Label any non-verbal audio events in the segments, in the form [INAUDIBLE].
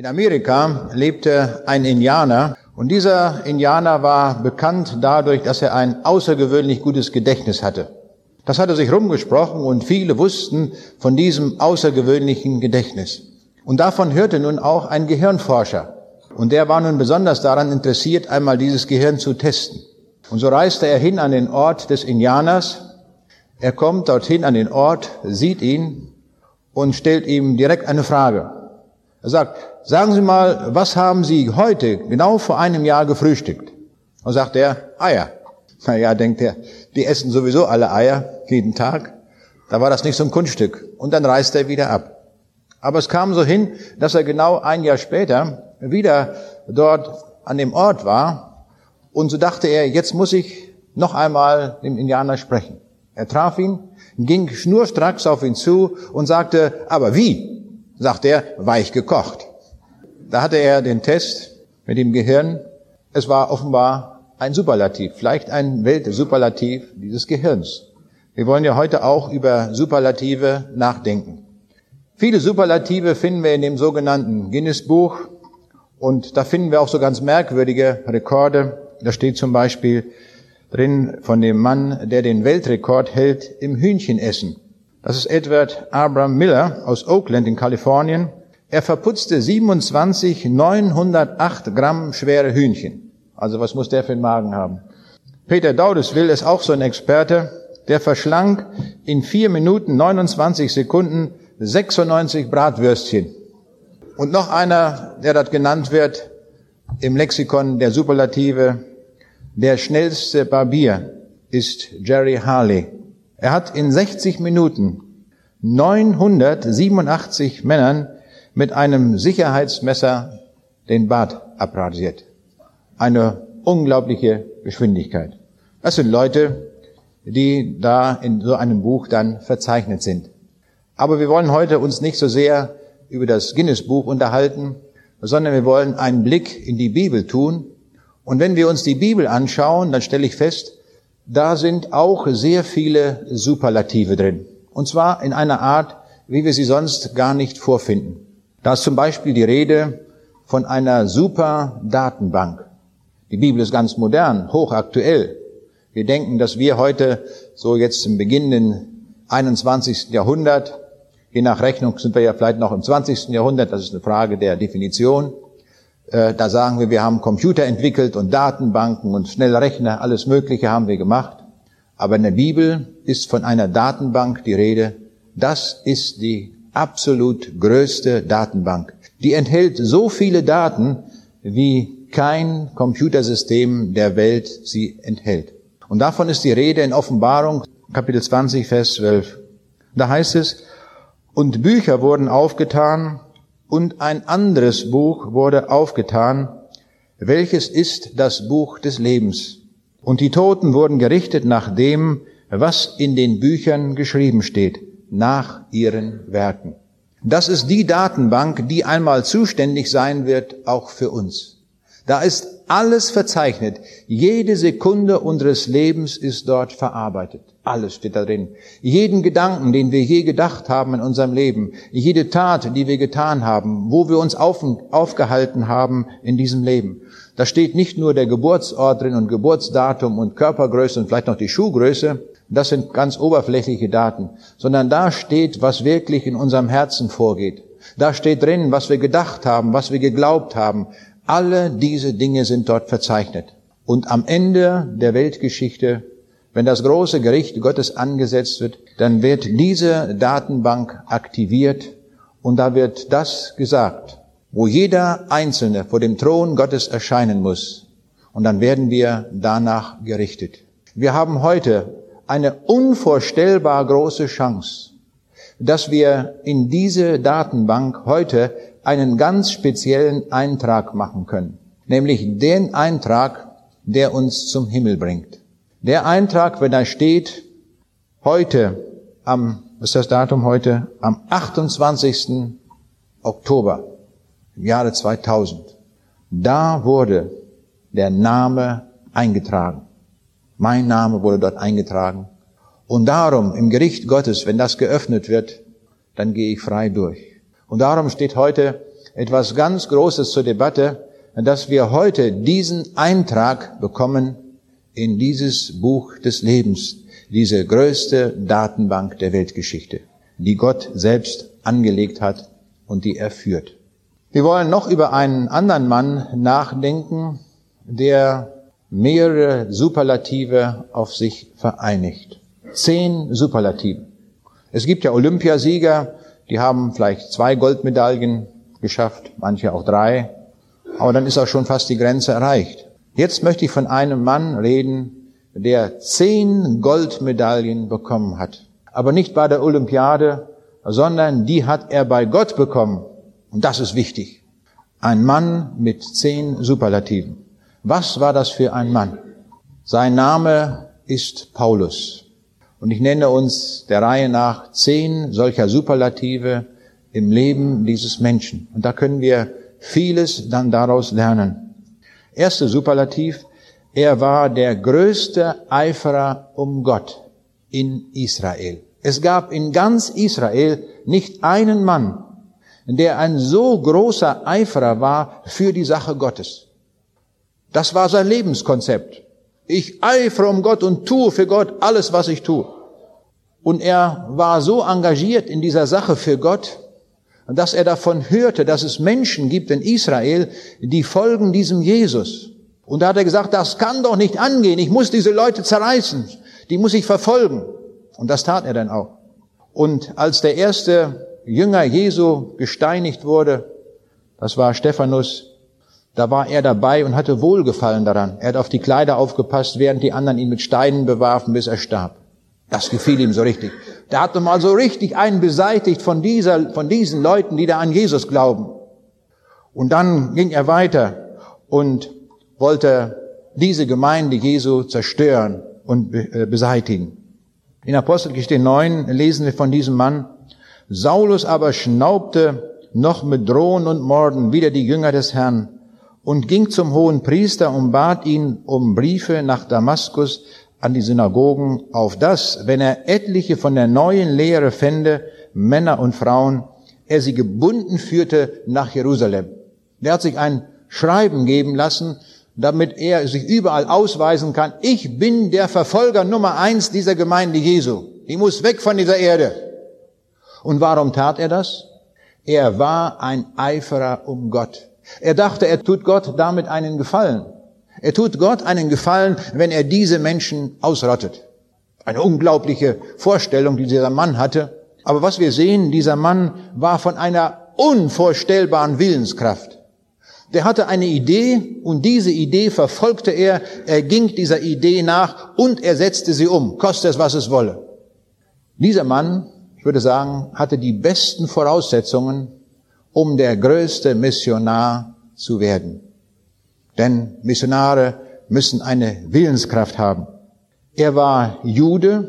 In Amerika lebte ein Indianer und dieser Indianer war bekannt dadurch, dass er ein außergewöhnlich gutes Gedächtnis hatte. Das hatte sich rumgesprochen und viele wussten von diesem außergewöhnlichen Gedächtnis. Und davon hörte nun auch ein Gehirnforscher. Und der war nun besonders daran interessiert, einmal dieses Gehirn zu testen. Und so reiste er hin an den Ort des Indianers. Er kommt dorthin an den Ort, sieht ihn und stellt ihm direkt eine Frage. Er sagt, sagen Sie mal, was haben Sie heute, genau vor einem Jahr, gefrühstückt? Und sagt er, Eier. Na ja, denkt er, die essen sowieso alle Eier, jeden Tag. Da war das nicht so ein Kunststück. Und dann reist er wieder ab. Aber es kam so hin, dass er genau ein Jahr später wieder dort an dem Ort war. Und so dachte er, jetzt muss ich noch einmal dem Indianer sprechen. Er traf ihn, ging schnurstracks auf ihn zu und sagte, aber wie? Sagt er, weich gekocht. Da hatte er den Test mit dem Gehirn. Es war offenbar ein Superlativ, vielleicht ein Weltsuperlativ dieses Gehirns. Wir wollen ja heute auch über Superlative nachdenken. Viele Superlative finden wir in dem sogenannten Guinness-Buch und da finden wir auch so ganz merkwürdige Rekorde. Da steht zum Beispiel drin von dem Mann, der den Weltrekord hält im Hühnchenessen. Das ist Edward Abram Miller aus Oakland in Kalifornien. Er verputzte 27 908 Gramm schwere Hühnchen. Also was muss der für einen Magen haben? Peter Daudeswil ist auch so ein Experte. Der verschlang in vier Minuten 29 Sekunden 96 Bratwürstchen. Und noch einer, der dort genannt wird im Lexikon der Superlative, der schnellste Barbier ist Jerry Harley. Er hat in 60 Minuten 987 Männern mit einem Sicherheitsmesser den Bart abrasiert. Eine unglaubliche Geschwindigkeit. Das sind Leute, die da in so einem Buch dann verzeichnet sind. Aber wir wollen heute uns nicht so sehr über das Guinness-Buch unterhalten, sondern wir wollen einen Blick in die Bibel tun. Und wenn wir uns die Bibel anschauen, dann stelle ich fest, da sind auch sehr viele Superlative drin. Und zwar in einer Art, wie wir sie sonst gar nicht vorfinden. Da ist zum Beispiel die Rede von einer super Datenbank. Die Bibel ist ganz modern, hochaktuell. Wir denken, dass wir heute, so jetzt im beginnenden 21. Jahrhundert, je nach Rechnung sind wir ja vielleicht noch im 20. Jahrhundert, das ist eine Frage der Definition, da sagen wir, wir haben Computer entwickelt und Datenbanken und schnelle Rechner, alles Mögliche haben wir gemacht. Aber in der Bibel ist von einer Datenbank die Rede. Das ist die absolut größte Datenbank. Die enthält so viele Daten, wie kein Computersystem der Welt sie enthält. Und davon ist die Rede in Offenbarung, Kapitel 20, Vers 12. Da heißt es, und Bücher wurden aufgetan, und ein anderes Buch wurde aufgetan, welches ist das Buch des Lebens. Und die Toten wurden gerichtet nach dem, was in den Büchern geschrieben steht, nach ihren Werken. Das ist die Datenbank, die einmal zuständig sein wird, auch für uns. Da ist alles verzeichnet. Jede Sekunde unseres Lebens ist dort verarbeitet. Alles steht da drin. Jeden Gedanken, den wir je gedacht haben in unserem Leben, jede Tat, die wir getan haben, wo wir uns auf, aufgehalten haben in diesem Leben. Da steht nicht nur der Geburtsort drin und Geburtsdatum und Körpergröße und vielleicht noch die Schuhgröße. Das sind ganz oberflächliche Daten. Sondern da steht, was wirklich in unserem Herzen vorgeht. Da steht drin, was wir gedacht haben, was wir geglaubt haben, alle diese Dinge sind dort verzeichnet. Und am Ende der Weltgeschichte, wenn das große Gericht Gottes angesetzt wird, dann wird diese Datenbank aktiviert und da wird das gesagt, wo jeder Einzelne vor dem Thron Gottes erscheinen muss. Und dann werden wir danach gerichtet. Wir haben heute eine unvorstellbar große Chance, dass wir in diese Datenbank heute einen ganz speziellen Eintrag machen können, nämlich den Eintrag, der uns zum Himmel bringt. Der Eintrag, wenn da steht, heute am, was ist das Datum heute? Am 28. Oktober im Jahre 2000. Da wurde der Name eingetragen. Mein Name wurde dort eingetragen. Und darum, im Gericht Gottes, wenn das geöffnet wird, dann gehe ich frei durch. Und darum steht heute etwas ganz Großes zur Debatte, dass wir heute diesen Eintrag bekommen in dieses Buch des Lebens, diese größte Datenbank der Weltgeschichte, die Gott selbst angelegt hat und die er führt. Wir wollen noch über einen anderen Mann nachdenken, der mehrere Superlative auf sich vereinigt. Zehn Superlative. Es gibt ja Olympiasieger, die haben vielleicht zwei Goldmedaillen geschafft, manche auch drei, aber dann ist auch schon fast die Grenze erreicht. Jetzt möchte ich von einem Mann reden, der zehn Goldmedaillen bekommen hat. Aber nicht bei der Olympiade, sondern die hat er bei Gott bekommen. Und das ist wichtig. Ein Mann mit zehn Superlativen. Was war das für ein Mann? Sein Name ist Paulus. Und ich nenne uns der Reihe nach zehn solcher Superlative im Leben dieses Menschen. Und da können wir vieles dann daraus lernen. Erste Superlativ, er war der größte Eiferer um Gott in Israel. Es gab in ganz Israel nicht einen Mann, der ein so großer Eiferer war für die Sache Gottes. Das war sein Lebenskonzept. Ich eifere um Gott und tue für Gott alles, was ich tue. Und er war so engagiert in dieser Sache für Gott, dass er davon hörte, dass es Menschen gibt in Israel, die folgen diesem Jesus. Und da hat er gesagt, das kann doch nicht angehen. Ich muss diese Leute zerreißen. Die muss ich verfolgen. Und das tat er dann auch. Und als der erste Jünger Jesu gesteinigt wurde, das war Stephanus, da war er dabei und hatte Wohlgefallen daran. Er hat auf die Kleider aufgepasst, während die anderen ihn mit Steinen bewarfen, bis er starb. Das gefiel ihm so richtig. Der hatte mal so richtig einen beseitigt von dieser, von diesen Leuten, die da an Jesus glauben. Und dann ging er weiter und wollte diese Gemeinde Jesu zerstören und äh, beseitigen. In Apostelgeschichte 9 lesen wir von diesem Mann. Saulus aber schnaubte noch mit Drohen und Morden wieder die Jünger des Herrn und ging zum hohen Priester und bat ihn um Briefe nach Damaskus an die Synagogen, auf das, wenn er etliche von der neuen Lehre fände, Männer und Frauen, er sie gebunden führte nach Jerusalem. Der hat sich ein Schreiben geben lassen, damit er sich überall ausweisen kann, ich bin der Verfolger Nummer eins dieser Gemeinde Jesu. Die muss weg von dieser Erde. Und warum tat er das? Er war ein Eiferer um Gott. Er dachte, er tut Gott damit einen Gefallen. Er tut Gott einen Gefallen, wenn er diese Menschen ausrottet. Eine unglaubliche Vorstellung, die dieser Mann hatte. Aber was wir sehen, dieser Mann war von einer unvorstellbaren Willenskraft. Der hatte eine Idee und diese Idee verfolgte er. Er ging dieser Idee nach und er setzte sie um, koste es, was es wolle. Dieser Mann, ich würde sagen, hatte die besten Voraussetzungen, um der größte Missionar zu werden. Denn Missionare müssen eine Willenskraft haben. Er war Jude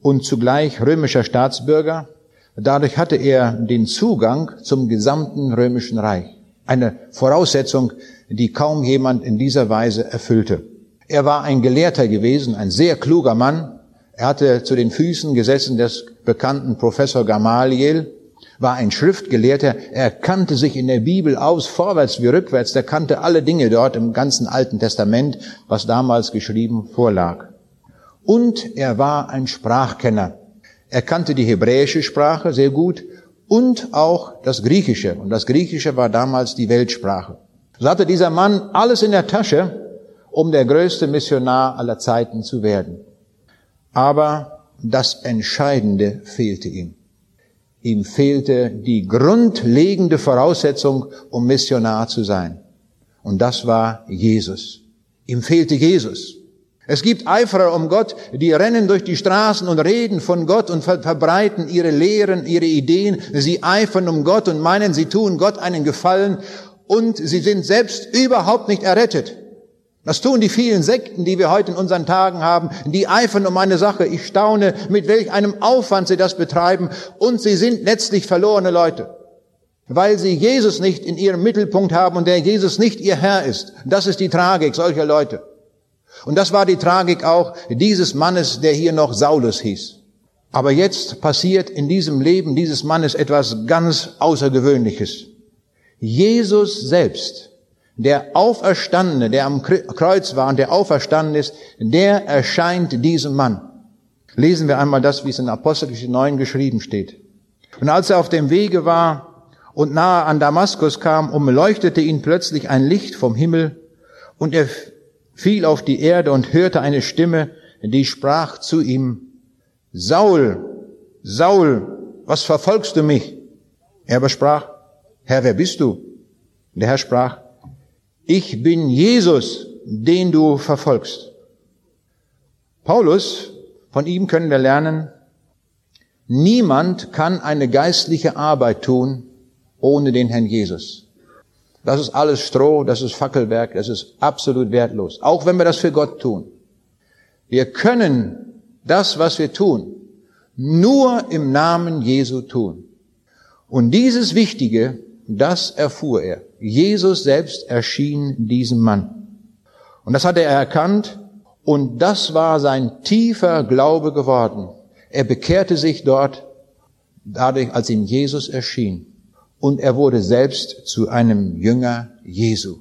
und zugleich römischer Staatsbürger. Dadurch hatte er den Zugang zum gesamten römischen Reich. Eine Voraussetzung, die kaum jemand in dieser Weise erfüllte. Er war ein Gelehrter gewesen, ein sehr kluger Mann. Er hatte zu den Füßen gesessen des bekannten Professor Gamaliel, war ein Schriftgelehrter, er kannte sich in der Bibel aus, vorwärts wie rückwärts, der kannte alle Dinge dort im ganzen Alten Testament, was damals geschrieben vorlag. Und er war ein Sprachkenner. Er kannte die hebräische Sprache sehr gut und auch das Griechische. Und das Griechische war damals die Weltsprache. So hatte dieser Mann alles in der Tasche, um der größte Missionar aller Zeiten zu werden. Aber das Entscheidende fehlte ihm. Ihm fehlte die grundlegende Voraussetzung, um Missionar zu sein. Und das war Jesus. Ihm fehlte Jesus. Es gibt Eiferer um Gott, die rennen durch die Straßen und reden von Gott und verbreiten ihre Lehren, ihre Ideen. Sie eifern um Gott und meinen, sie tun Gott einen Gefallen und sie sind selbst überhaupt nicht errettet. Das tun die vielen Sekten, die wir heute in unseren Tagen haben. Die eifern um eine Sache. Ich staune, mit welch einem Aufwand sie das betreiben. Und sie sind letztlich verlorene Leute. Weil sie Jesus nicht in ihrem Mittelpunkt haben und der Jesus nicht ihr Herr ist. Das ist die Tragik solcher Leute. Und das war die Tragik auch dieses Mannes, der hier noch Saulus hieß. Aber jetzt passiert in diesem Leben dieses Mannes etwas ganz Außergewöhnliches. Jesus selbst, der Auferstandene, der am Kreuz war und der auferstanden ist, der erscheint diesem Mann. Lesen wir einmal das, wie es in Apostelgeschichte 9 geschrieben steht. Und als er auf dem Wege war und nahe an Damaskus kam, umleuchtete ihn plötzlich ein Licht vom Himmel und er fiel auf die Erde und hörte eine Stimme, die sprach zu ihm, Saul, Saul, was verfolgst du mich? Er aber sprach, Herr, wer bist du? Der Herr sprach, ich bin Jesus, den du verfolgst. Paulus, von ihm können wir lernen, niemand kann eine geistliche Arbeit tun ohne den Herrn Jesus. Das ist alles Stroh, das ist Fackelwerk, das ist absolut wertlos. Auch wenn wir das für Gott tun. Wir können das, was wir tun, nur im Namen Jesu tun. Und dieses Wichtige, das erfuhr er. Jesus selbst erschien diesem Mann. Und das hat er erkannt und das war sein tiefer Glaube geworden. Er bekehrte sich dort dadurch, als ihm Jesus erschien. Und er wurde selbst zu einem Jünger Jesu.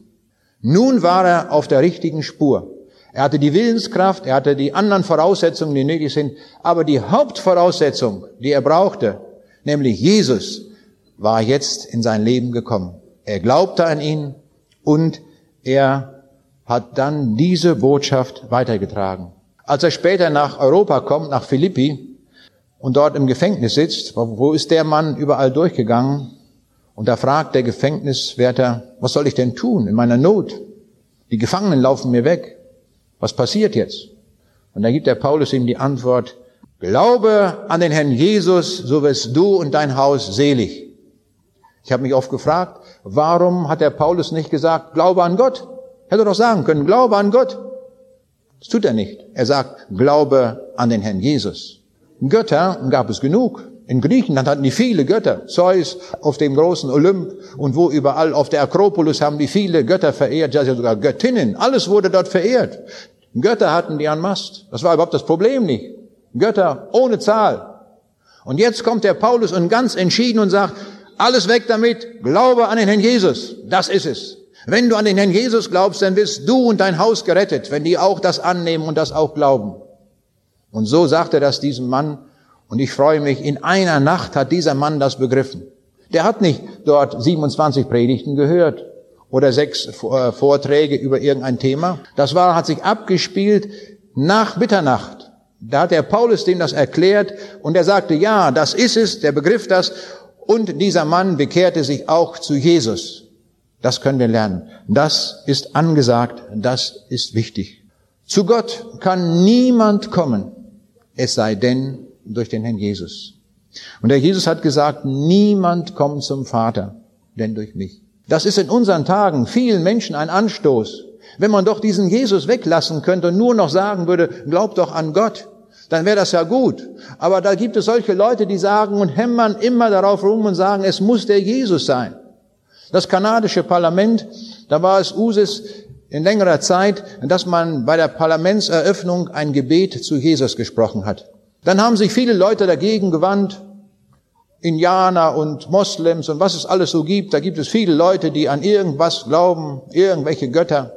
Nun war er auf der richtigen Spur. Er hatte die Willenskraft, er hatte die anderen Voraussetzungen, die nötig sind, aber die Hauptvoraussetzung, die er brauchte, nämlich Jesus, war jetzt in sein Leben gekommen. Er glaubte an ihn und er hat dann diese Botschaft weitergetragen. Als er später nach Europa kommt, nach Philippi, und dort im Gefängnis sitzt, wo ist der Mann überall durchgegangen? Und da fragt der Gefängniswärter, was soll ich denn tun in meiner Not? Die Gefangenen laufen mir weg. Was passiert jetzt? Und da gibt der Paulus ihm die Antwort, Glaube an den Herrn Jesus, so wirst du und dein Haus selig. Ich habe mich oft gefragt, warum hat der Paulus nicht gesagt, glaube an Gott? Hätte doch sagen können, glaube an Gott. Das tut er nicht. Er sagt, glaube an den Herrn Jesus. Götter gab es genug. In Griechenland hatten die viele Götter. Zeus auf dem großen Olymp und wo überall auf der Akropolis haben die viele Götter verehrt, ja sogar Göttinnen. Alles wurde dort verehrt. Götter hatten die an Mast. Das war überhaupt das Problem nicht. Götter ohne Zahl. Und jetzt kommt der Paulus und ganz entschieden und sagt, alles weg damit. Glaube an den Herrn Jesus. Das ist es. Wenn du an den Herrn Jesus glaubst, dann wirst du und dein Haus gerettet, wenn die auch das annehmen und das auch glauben. Und so sagt er das diesem Mann. Und ich freue mich, in einer Nacht hat dieser Mann das begriffen. Der hat nicht dort 27 Predigten gehört oder sechs äh, Vorträge über irgendein Thema. Das war, hat sich abgespielt nach Mitternacht. Da hat der Paulus dem das erklärt und er sagte, ja, das ist es, der begriff das und dieser Mann bekehrte sich auch zu Jesus. Das können wir lernen. Das ist angesagt, das ist wichtig. Zu Gott kann niemand kommen, es sei denn durch den Herrn Jesus. Und der Jesus hat gesagt, niemand kommt zum Vater, denn durch mich. Das ist in unseren Tagen vielen Menschen ein Anstoß. Wenn man doch diesen Jesus weglassen könnte und nur noch sagen würde, glaub doch an Gott, dann wäre das ja gut. Aber da gibt es solche Leute, die sagen und hämmern immer darauf rum und sagen, es muss der Jesus sein. Das kanadische Parlament, da war es Usus in längerer Zeit, dass man bei der Parlamentseröffnung ein Gebet zu Jesus gesprochen hat. Dann haben sich viele Leute dagegen gewandt, Indianer und Moslems und was es alles so gibt. Da gibt es viele Leute, die an irgendwas glauben, irgendwelche Götter.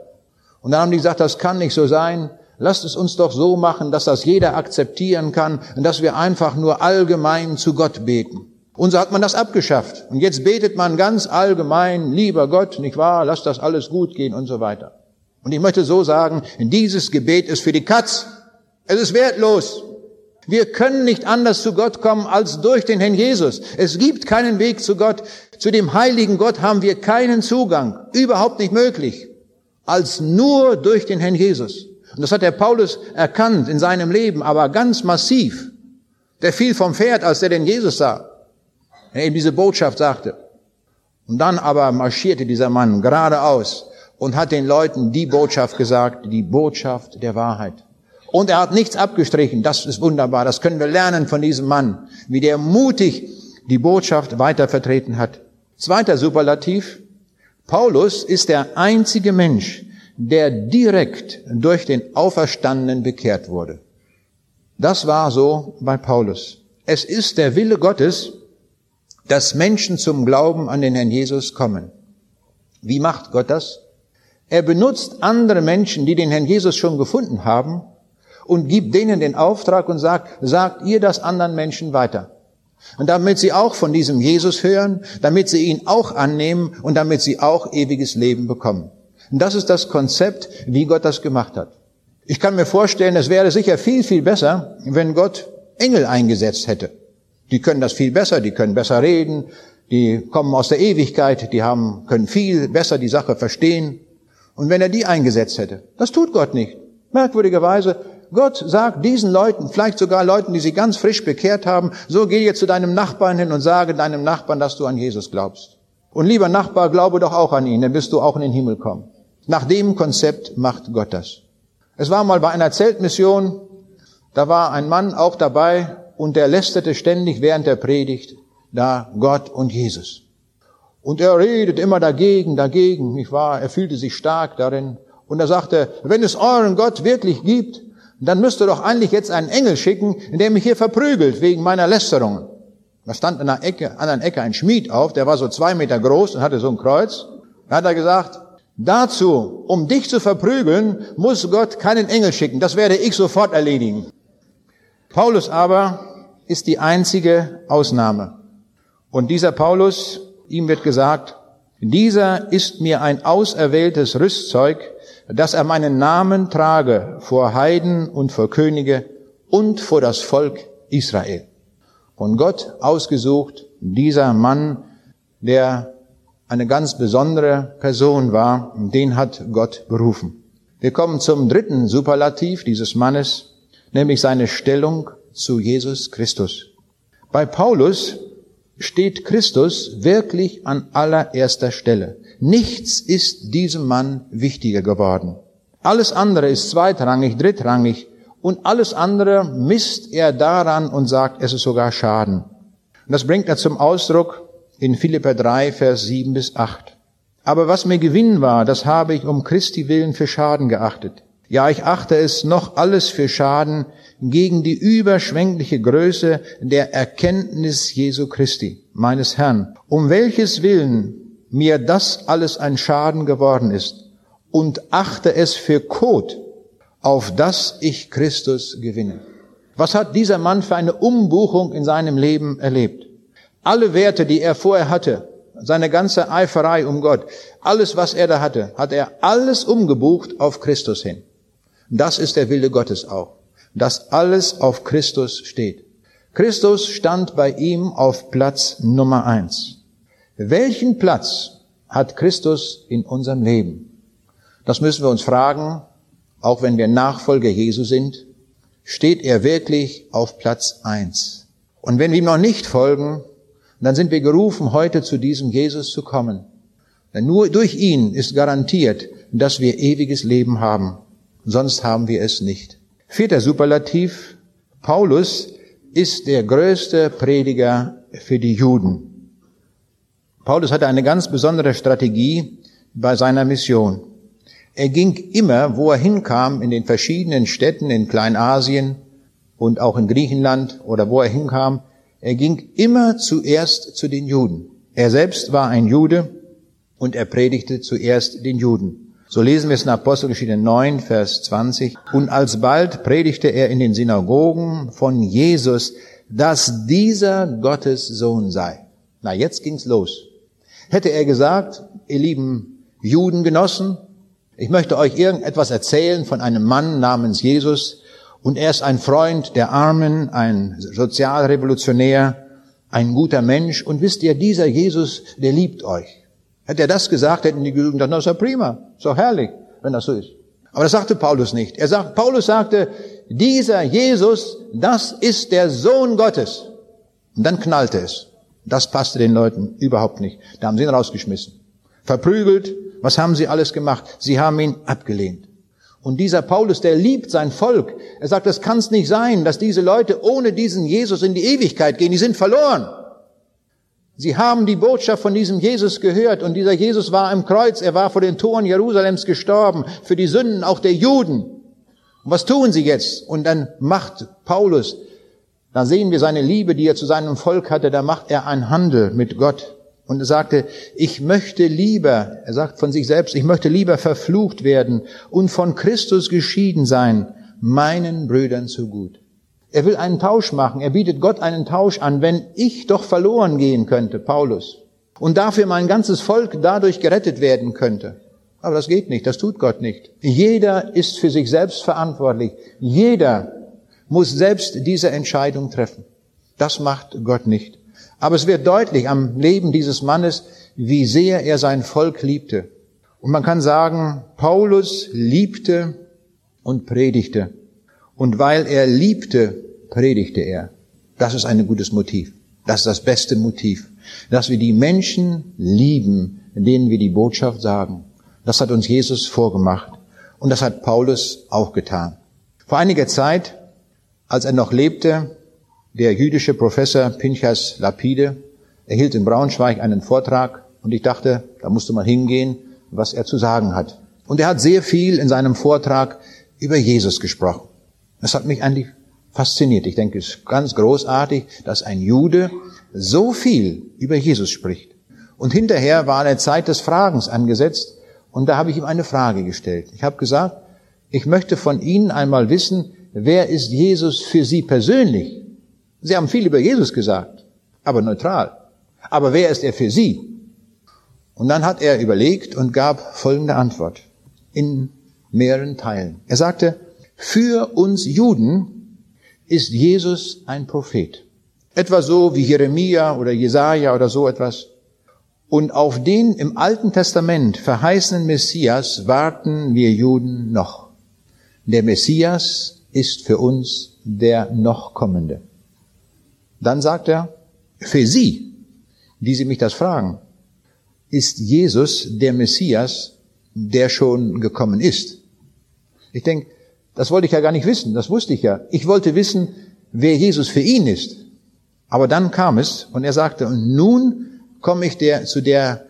Und dann haben die gesagt, das kann nicht so sein. Lasst es uns doch so machen, dass das jeder akzeptieren kann und dass wir einfach nur allgemein zu Gott beten. Und so hat man das abgeschafft. Und jetzt betet man ganz allgemein, lieber Gott, nicht wahr, lass das alles gut gehen und so weiter. Und ich möchte so sagen, dieses Gebet ist für die Katz. Es ist wertlos. Wir können nicht anders zu Gott kommen als durch den Herrn Jesus. Es gibt keinen Weg zu Gott. Zu dem heiligen Gott haben wir keinen Zugang. Überhaupt nicht möglich. Als nur durch den Herrn Jesus. Und das hat der Paulus erkannt in seinem Leben, aber ganz massiv. Der fiel vom Pferd, als er den Jesus sah. Er ihm diese Botschaft sagte. Und dann aber marschierte dieser Mann geradeaus und hat den Leuten die Botschaft gesagt, die Botschaft der Wahrheit. Und er hat nichts abgestrichen. Das ist wunderbar. Das können wir lernen von diesem Mann, wie der mutig die Botschaft weiter vertreten hat. Zweiter Superlativ. Paulus ist der einzige Mensch, der direkt durch den Auferstandenen bekehrt wurde. Das war so bei Paulus. Es ist der Wille Gottes, dass Menschen zum Glauben an den Herrn Jesus kommen. Wie macht Gott das? Er benutzt andere Menschen, die den Herrn Jesus schon gefunden haben, und gibt denen den Auftrag und sagt, sagt ihr das anderen Menschen weiter. Und damit sie auch von diesem Jesus hören, damit sie ihn auch annehmen und damit sie auch ewiges Leben bekommen. Und das ist das Konzept, wie Gott das gemacht hat. Ich kann mir vorstellen, es wäre sicher viel, viel besser, wenn Gott Engel eingesetzt hätte. Die können das viel besser, die können besser reden, die kommen aus der Ewigkeit, die haben, können viel besser die Sache verstehen. Und wenn er die eingesetzt hätte, das tut Gott nicht. Merkwürdigerweise, Gott sagt diesen Leuten, vielleicht sogar Leuten, die sie ganz frisch bekehrt haben, so geh jetzt zu deinem Nachbarn hin und sage deinem Nachbarn, dass du an Jesus glaubst. Und lieber Nachbar, glaube doch auch an ihn, dann wirst du auch in den Himmel kommen. Nach dem Konzept macht Gott das. Es war mal bei einer Zeltmission, da war ein Mann auch dabei und der lästerte ständig während der Predigt da Gott und Jesus. Und er redet immer dagegen, dagegen, nicht wahr? Er fühlte sich stark darin. Und er sagte, wenn es euren Gott wirklich gibt, dann müsst ihr doch eigentlich jetzt einen Engel schicken, der mich hier verprügelt wegen meiner Lästerungen. Da stand an der Ecke, an einer Ecke ein Schmied auf, der war so zwei Meter groß und hatte so ein Kreuz. Da hat er gesagt, dazu, um dich zu verprügeln, muss Gott keinen Engel schicken. Das werde ich sofort erledigen. Paulus aber ist die einzige Ausnahme. Und dieser Paulus, ihm wird gesagt, dieser ist mir ein auserwähltes Rüstzeug, dass er meinen Namen trage vor Heiden und vor Könige und vor das Volk Israel. Von Gott ausgesucht, dieser Mann, der eine ganz besondere Person war, den hat Gott berufen. Wir kommen zum dritten Superlativ dieses Mannes, nämlich seine Stellung zu Jesus Christus. Bei Paulus steht Christus wirklich an allererster Stelle. Nichts ist diesem Mann wichtiger geworden. Alles andere ist zweitrangig, drittrangig und alles andere misst er daran und sagt, es ist sogar Schaden. Und das bringt er zum Ausdruck in Philipper 3, Vers 7 bis 8. Aber was mir Gewinn war, das habe ich um Christi willen für Schaden geachtet. Ja, ich achte es noch alles für Schaden gegen die überschwängliche Größe der Erkenntnis Jesu Christi, meines Herrn, um welches Willen mir das alles ein Schaden geworden ist, und achte es für Kot, auf das ich Christus gewinne. Was hat dieser Mann für eine Umbuchung in seinem Leben erlebt? Alle Werte, die er vorher hatte, seine ganze Eiferei um Gott, alles, was er da hatte, hat er alles umgebucht auf Christus hin. Das ist der Wille Gottes auch dass alles auf Christus steht. Christus stand bei ihm auf Platz Nummer eins. Welchen Platz hat Christus in unserem Leben? Das müssen wir uns fragen, auch wenn wir Nachfolger Jesu sind. Steht er wirklich auf Platz eins? Und wenn wir ihm noch nicht folgen, dann sind wir gerufen, heute zu diesem Jesus zu kommen. Denn nur durch ihn ist garantiert, dass wir ewiges Leben haben. Sonst haben wir es nicht. Vierter Superlativ. Paulus ist der größte Prediger für die Juden. Paulus hatte eine ganz besondere Strategie bei seiner Mission. Er ging immer, wo er hinkam, in den verschiedenen Städten in Kleinasien und auch in Griechenland oder wo er hinkam, er ging immer zuerst zu den Juden. Er selbst war ein Jude und er predigte zuerst den Juden. So lesen wir es in Apostelgeschichte 9, Vers 20. Und alsbald predigte er in den Synagogen von Jesus, dass dieser Gottes Sohn sei. Na, jetzt ging's los. Hätte er gesagt, ihr lieben Judengenossen, ich möchte euch irgendetwas erzählen von einem Mann namens Jesus und er ist ein Freund der Armen, ein Sozialrevolutionär, ein guter Mensch und wisst ihr, dieser Jesus, der liebt euch. Hätte er das gesagt, hätten die Juden gedacht, das ist ja prima, so herrlich, wenn das so ist. Aber das sagte Paulus nicht. Er sagt, Paulus sagte, dieser Jesus, das ist der Sohn Gottes. Und dann knallte es. Das passte den Leuten überhaupt nicht. Da haben sie ihn rausgeschmissen. Verprügelt. Was haben sie alles gemacht? Sie haben ihn abgelehnt. Und dieser Paulus, der liebt sein Volk. Er sagt, es kann es nicht sein, dass diese Leute ohne diesen Jesus in die Ewigkeit gehen. Die sind verloren. Sie haben die Botschaft von diesem Jesus gehört und dieser Jesus war im Kreuz, er war vor den Toren Jerusalems gestorben, für die Sünden auch der Juden. Und was tun sie jetzt? Und dann macht Paulus, da sehen wir seine Liebe, die er zu seinem Volk hatte, da macht er einen Handel mit Gott Und er sagte, ich möchte lieber, er sagt von sich selbst, ich möchte lieber verflucht werden und von Christus geschieden sein, meinen Brüdern zu gut. Er will einen Tausch machen, er bietet Gott einen Tausch an, wenn ich doch verloren gehen könnte, Paulus, und dafür mein ganzes Volk dadurch gerettet werden könnte. Aber das geht nicht, das tut Gott nicht. Jeder ist für sich selbst verantwortlich. Jeder muss selbst diese Entscheidung treffen. Das macht Gott nicht. Aber es wird deutlich am Leben dieses Mannes, wie sehr er sein Volk liebte. Und man kann sagen, Paulus liebte und predigte. Und weil er liebte, predigte er. Das ist ein gutes Motiv. Das ist das beste Motiv. Dass wir die Menschen lieben, denen wir die Botschaft sagen. Das hat uns Jesus vorgemacht. Und das hat Paulus auch getan. Vor einiger Zeit, als er noch lebte, der jüdische Professor Pinchas Lapide erhielt in Braunschweig einen Vortrag und ich dachte, da musste man hingehen, was er zu sagen hat. Und er hat sehr viel in seinem Vortrag über Jesus gesprochen. Das hat mich eigentlich fasziniert. Ich denke, es ist ganz großartig, dass ein Jude so viel über Jesus spricht. Und hinterher war eine Zeit des Fragens angesetzt und da habe ich ihm eine Frage gestellt. Ich habe gesagt, ich möchte von Ihnen einmal wissen, wer ist Jesus für Sie persönlich? Sie haben viel über Jesus gesagt, aber neutral. Aber wer ist er für Sie? Und dann hat er überlegt und gab folgende Antwort in mehreren Teilen. Er sagte, für uns Juden ist Jesus ein Prophet. Etwa so wie Jeremia oder Jesaja oder so etwas. Und auf den im Alten Testament verheißenen Messias warten wir Juden noch. Der Messias ist für uns der noch kommende. Dann sagt er, für Sie, die Sie mich das fragen, ist Jesus der Messias, der schon gekommen ist. Ich denke, das wollte ich ja gar nicht wissen, das wusste ich ja. Ich wollte wissen, wer Jesus für ihn ist. Aber dann kam es und er sagte, und nun komme ich der, zu der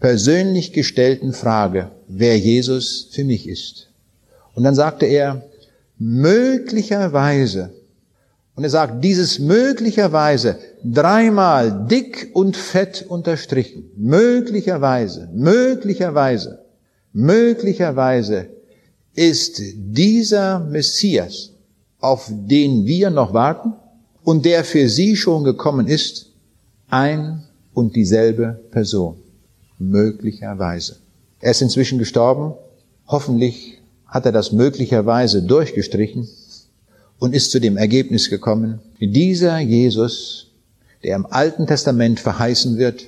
persönlich gestellten Frage, wer Jesus für mich ist. Und dann sagte er, möglicherweise und er sagt, dieses möglicherweise dreimal dick und fett unterstrichen. Möglicherweise, möglicherweise, möglicherweise ist dieser Messias, auf den wir noch warten und der für sie schon gekommen ist, ein und dieselbe Person. Möglicherweise. Er ist inzwischen gestorben. Hoffentlich hat er das möglicherweise durchgestrichen und ist zu dem Ergebnis gekommen, dieser Jesus, der im Alten Testament verheißen wird,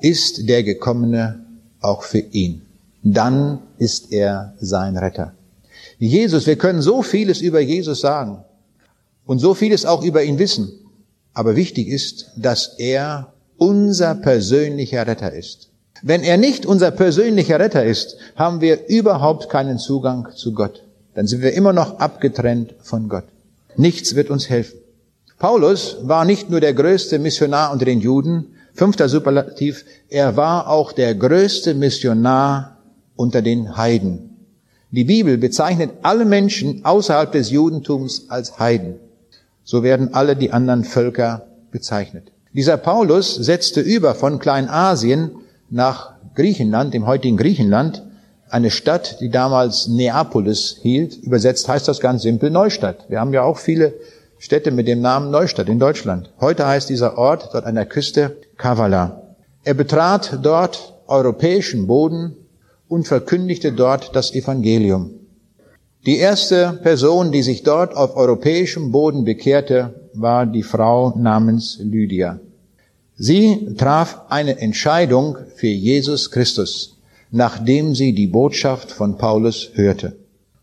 ist der Gekommene auch für ihn. Dann ist er sein Retter. Jesus, wir können so vieles über Jesus sagen und so vieles auch über ihn wissen, aber wichtig ist, dass er unser persönlicher Retter ist. Wenn er nicht unser persönlicher Retter ist, haben wir überhaupt keinen Zugang zu Gott. Dann sind wir immer noch abgetrennt von Gott. Nichts wird uns helfen. Paulus war nicht nur der größte Missionar unter den Juden, fünfter Superlativ, er war auch der größte Missionar unter den Heiden. Die Bibel bezeichnet alle Menschen außerhalb des Judentums als Heiden. So werden alle die anderen Völker bezeichnet. Dieser Paulus setzte über von Kleinasien nach Griechenland, dem heutigen Griechenland, eine Stadt, die damals Neapolis hielt. Übersetzt heißt das ganz simpel Neustadt. Wir haben ja auch viele Städte mit dem Namen Neustadt in Deutschland. Heute heißt dieser Ort dort an der Küste Kavala. Er betrat dort europäischen Boden und verkündigte dort das Evangelium. Die erste Person, die sich dort auf europäischem Boden bekehrte, war die Frau namens Lydia. Sie traf eine Entscheidung für Jesus Christus nachdem sie die Botschaft von Paulus hörte.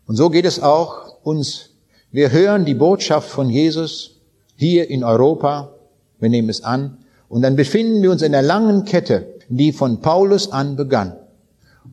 Und so geht es auch uns. Wir hören die Botschaft von Jesus hier in Europa, wir nehmen es an, und dann befinden wir uns in der langen Kette, die von Paulus an begann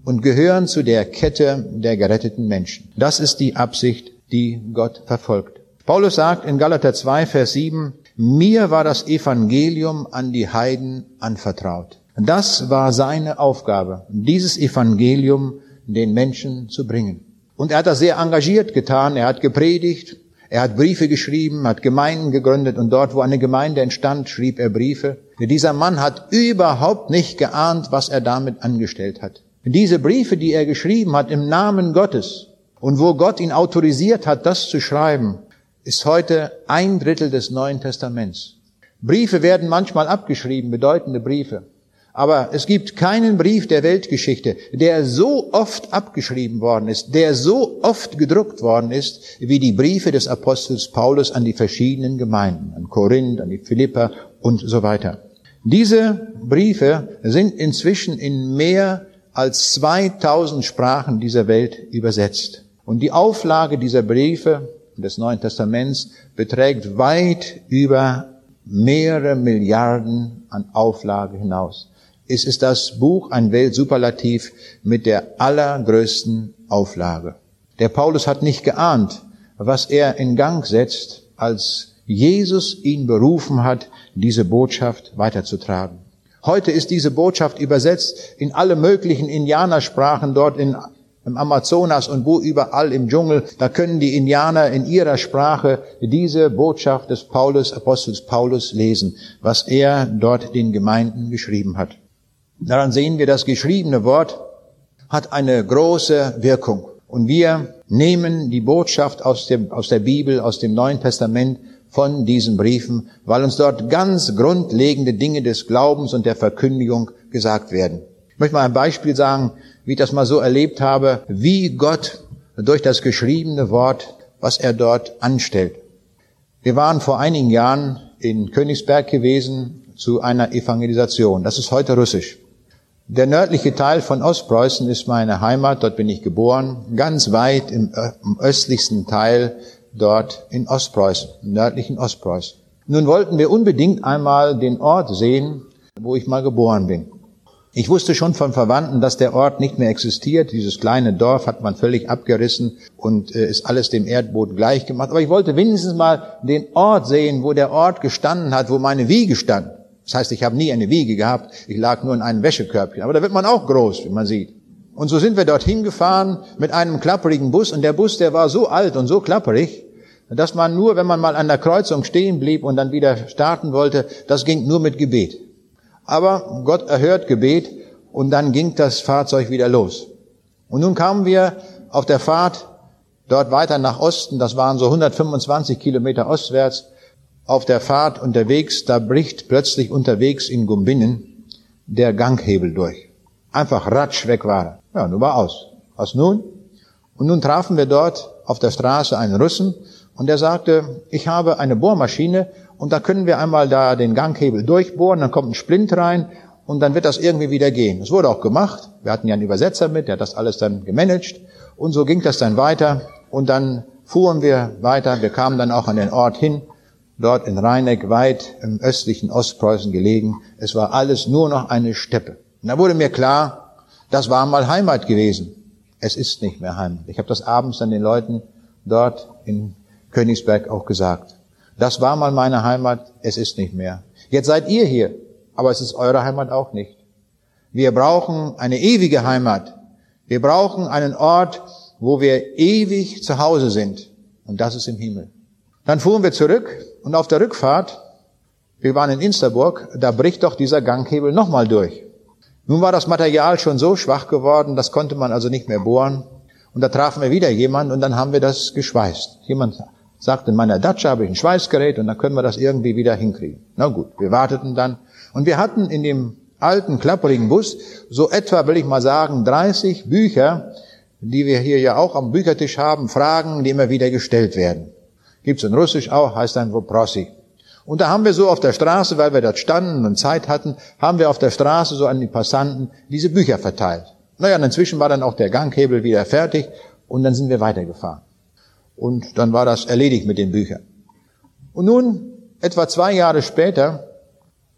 und gehören zu der Kette der geretteten Menschen. Das ist die Absicht, die Gott verfolgt. Paulus sagt in Galater 2, Vers 7, mir war das Evangelium an die Heiden anvertraut. Das war seine Aufgabe, dieses Evangelium den Menschen zu bringen. Und er hat das sehr engagiert getan. Er hat gepredigt, er hat Briefe geschrieben, hat Gemeinden gegründet und dort, wo eine Gemeinde entstand, schrieb er Briefe. Dieser Mann hat überhaupt nicht geahnt, was er damit angestellt hat. Diese Briefe, die er geschrieben hat im Namen Gottes und wo Gott ihn autorisiert hat, das zu schreiben, ist heute ein Drittel des Neuen Testaments. Briefe werden manchmal abgeschrieben, bedeutende Briefe. Aber es gibt keinen Brief der Weltgeschichte, der so oft abgeschrieben worden ist, der so oft gedruckt worden ist, wie die Briefe des Apostels Paulus an die verschiedenen Gemeinden, an Korinth, an die Philippa und so weiter. Diese Briefe sind inzwischen in mehr als 2000 Sprachen dieser Welt übersetzt. Und die Auflage dieser Briefe des Neuen Testaments beträgt weit über mehrere Milliarden an Auflage hinaus. Es ist das Buch ein Weltsuperlativ mit der allergrößten Auflage. Der Paulus hat nicht geahnt, was er in Gang setzt, als Jesus ihn berufen hat, diese Botschaft weiterzutragen. Heute ist diese Botschaft übersetzt in alle möglichen Indianersprachen dort in, im Amazonas und wo überall im Dschungel. Da können die Indianer in ihrer Sprache diese Botschaft des Paulus, Apostels Paulus lesen, was er dort den Gemeinden geschrieben hat. Daran sehen wir, das geschriebene Wort hat eine große Wirkung. Und wir nehmen die Botschaft aus, dem, aus der Bibel, aus dem Neuen Testament von diesen Briefen, weil uns dort ganz grundlegende Dinge des Glaubens und der Verkündigung gesagt werden. Ich möchte mal ein Beispiel sagen, wie ich das mal so erlebt habe, wie Gott durch das geschriebene Wort, was er dort anstellt. Wir waren vor einigen Jahren in Königsberg gewesen zu einer Evangelisation. Das ist heute Russisch. Der nördliche Teil von Ostpreußen ist meine Heimat, dort bin ich geboren, ganz weit im, östlichsten Teil dort in Ostpreußen, im nördlichen Ostpreußen. Nun wollten wir unbedingt einmal den Ort sehen, wo ich mal geboren bin. Ich wusste schon von Verwandten, dass der Ort nicht mehr existiert. Dieses kleine Dorf hat man völlig abgerissen und äh, ist alles dem Erdboden gleich gemacht. Aber ich wollte wenigstens mal den Ort sehen, wo der Ort gestanden hat, wo meine Wiege stand. Das heißt, ich habe nie eine Wiege gehabt. Ich lag nur in einem Wäschekörbchen. Aber da wird man auch groß, wie man sieht. Und so sind wir dorthin gefahren mit einem klapperigen Bus. Und der Bus, der war so alt und so klapperig, dass man nur, wenn man mal an der Kreuzung stehen blieb und dann wieder starten wollte, das ging nur mit Gebet. Aber Gott erhört Gebet und dann ging das Fahrzeug wieder los. Und nun kamen wir auf der Fahrt dort weiter nach Osten, das waren so 125 Kilometer ostwärts, auf der Fahrt unterwegs, da bricht plötzlich unterwegs in Gumbinnen der Ganghebel durch. Einfach ratsch weg war er. Ja, nun war aus. Was nun? Und nun trafen wir dort auf der Straße einen Russen und der sagte, ich habe eine Bohrmaschine und da können wir einmal da den Ganghebel durchbohren, dann kommt ein Splint rein und dann wird das irgendwie wieder gehen. Das wurde auch gemacht. Wir hatten ja einen Übersetzer mit, der hat das alles dann gemanagt und so ging das dann weiter und dann fuhren wir weiter. Wir kamen dann auch an den Ort hin, dort in Rheineck, weit im östlichen Ostpreußen gelegen. Es war alles nur noch eine Steppe. Und da wurde mir klar, das war mal Heimat gewesen. Es ist nicht mehr Heimat. Ich habe das abends dann den Leuten dort in Königsberg auch gesagt. Das war mal meine Heimat, es ist nicht mehr. Jetzt seid ihr hier, aber es ist eure Heimat auch nicht. Wir brauchen eine ewige Heimat. Wir brauchen einen Ort, wo wir ewig zu Hause sind. Und das ist im Himmel. Dann fuhren wir zurück und auf der Rückfahrt, wir waren in Insterburg, da bricht doch dieser Ganghebel nochmal durch. Nun war das Material schon so schwach geworden, das konnte man also nicht mehr bohren. Und da trafen wir wieder jemanden und dann haben wir das geschweißt. Jemand sagt, in meiner Datsche habe ich ein Schweißgerät und dann können wir das irgendwie wieder hinkriegen. Na gut, wir warteten dann. Und wir hatten in dem alten, klapperigen Bus so etwa, will ich mal sagen, 30 Bücher, die wir hier ja auch am Büchertisch haben, Fragen, die immer wieder gestellt werden. Gibt's in Russisch auch, heißt dann Woprosi. Und da haben wir so auf der Straße, weil wir dort standen und Zeit hatten, haben wir auf der Straße so an die Passanten diese Bücher verteilt. Naja, und inzwischen war dann auch der Ganghebel wieder fertig und dann sind wir weitergefahren. Und dann war das erledigt mit den Büchern. Und nun, etwa zwei Jahre später,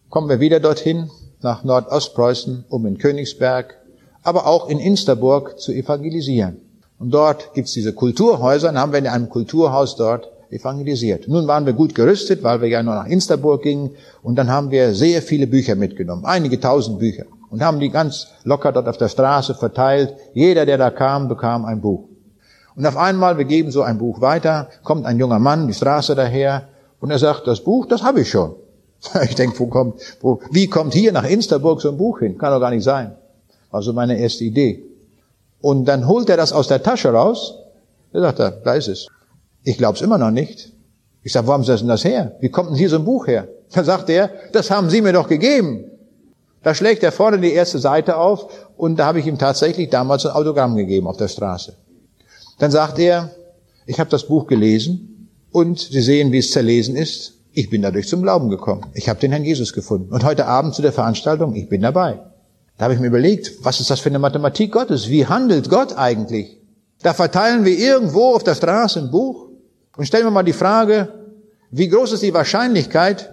kommen wir wieder dorthin, nach Nordostpreußen, um in Königsberg, aber auch in Insterburg zu evangelisieren. Und dort gibt's diese Kulturhäuser, dann haben wir in einem Kulturhaus dort evangelisiert. Nun waren wir gut gerüstet, weil wir ja nur nach Insterburg gingen, und dann haben wir sehr viele Bücher mitgenommen, einige tausend Bücher, und haben die ganz locker dort auf der Straße verteilt. Jeder, der da kam, bekam ein Buch. Und auf einmal, wir geben so ein Buch weiter, kommt ein junger Mann die Straße daher und er sagt, das Buch, das habe ich schon. [LAUGHS] Ich denke, wo kommt, wo, wie kommt hier nach Insterburg so ein Buch hin? Kann doch gar nicht sein. Also meine erste Idee. Und dann holt er das aus der Tasche raus. Er sagt, da ist es. Ich glaub's immer noch nicht. Ich sage, wo haben Sie denn das her? Wie kommt denn hier so ein Buch her? Da sagt er, das haben Sie mir doch gegeben. Da schlägt er vorne die erste Seite auf und da habe ich ihm tatsächlich damals ein Autogramm gegeben auf der Straße. Dann sagt er, ich habe das Buch gelesen und Sie sehen, wie es zerlesen ist. Ich bin dadurch zum Glauben gekommen. Ich habe den Herrn Jesus gefunden. Und heute Abend zu der Veranstaltung, ich bin dabei. Da habe ich mir überlegt, was ist das für eine Mathematik Gottes? Wie handelt Gott eigentlich? Da verteilen wir irgendwo auf der Straße ein Buch und stellen wir mal die Frage, wie groß ist die Wahrscheinlichkeit,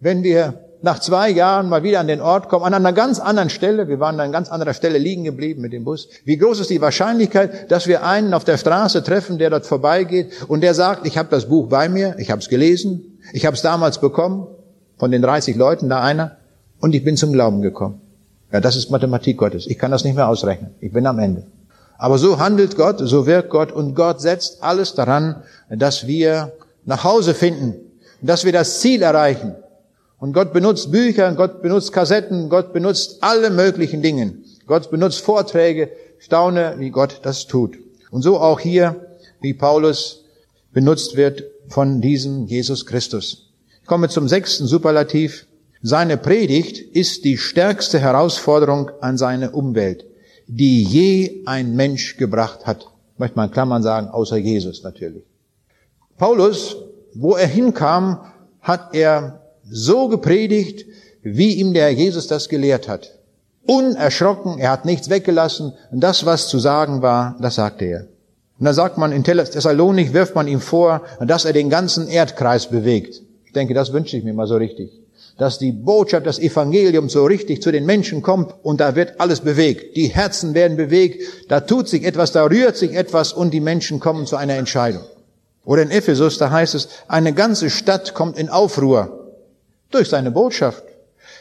wenn wir nach zwei Jahren mal wieder an den Ort kommen, an einer ganz anderen Stelle, wir waren an einer ganz anderer Stelle liegen geblieben mit dem Bus. Wie groß ist die Wahrscheinlichkeit, dass wir einen auf der Straße treffen, der dort vorbeigeht und der sagt, ich habe das Buch bei mir, ich habe es gelesen, ich habe es damals bekommen, von den 30 Leuten da einer, und ich bin zum Glauben gekommen. Ja, das ist Mathematik Gottes. Ich kann das nicht mehr ausrechnen. Ich bin am Ende. Aber so handelt Gott, so wirkt Gott und Gott setzt alles daran, dass wir nach Hause finden, dass wir das Ziel erreichen, und Gott benutzt Bücher, Gott benutzt Kassetten, Gott benutzt alle möglichen Dinge. Gott benutzt Vorträge. Staune, wie Gott das tut. Und so auch hier, wie Paulus benutzt wird von diesem Jesus Christus. Ich komme zum sechsten Superlativ. Seine Predigt ist die stärkste Herausforderung an seine Umwelt, die je ein Mensch gebracht hat. Möchte mal in Klammern sagen, außer Jesus natürlich. Paulus, wo er hinkam, hat er so gepredigt, wie ihm der Jesus das gelehrt hat. Unerschrocken, er hat nichts weggelassen. Und das, was zu sagen war, das sagte er. Und da sagt man in Thessalonik, wirft man ihm vor, dass er den ganzen Erdkreis bewegt. Ich denke, das wünsche ich mir mal so richtig. Dass die Botschaft, das Evangelium so richtig zu den Menschen kommt und da wird alles bewegt. Die Herzen werden bewegt, da tut sich etwas, da rührt sich etwas und die Menschen kommen zu einer Entscheidung. Oder in Ephesus, da heißt es, eine ganze Stadt kommt in Aufruhr. Durch seine Botschaft.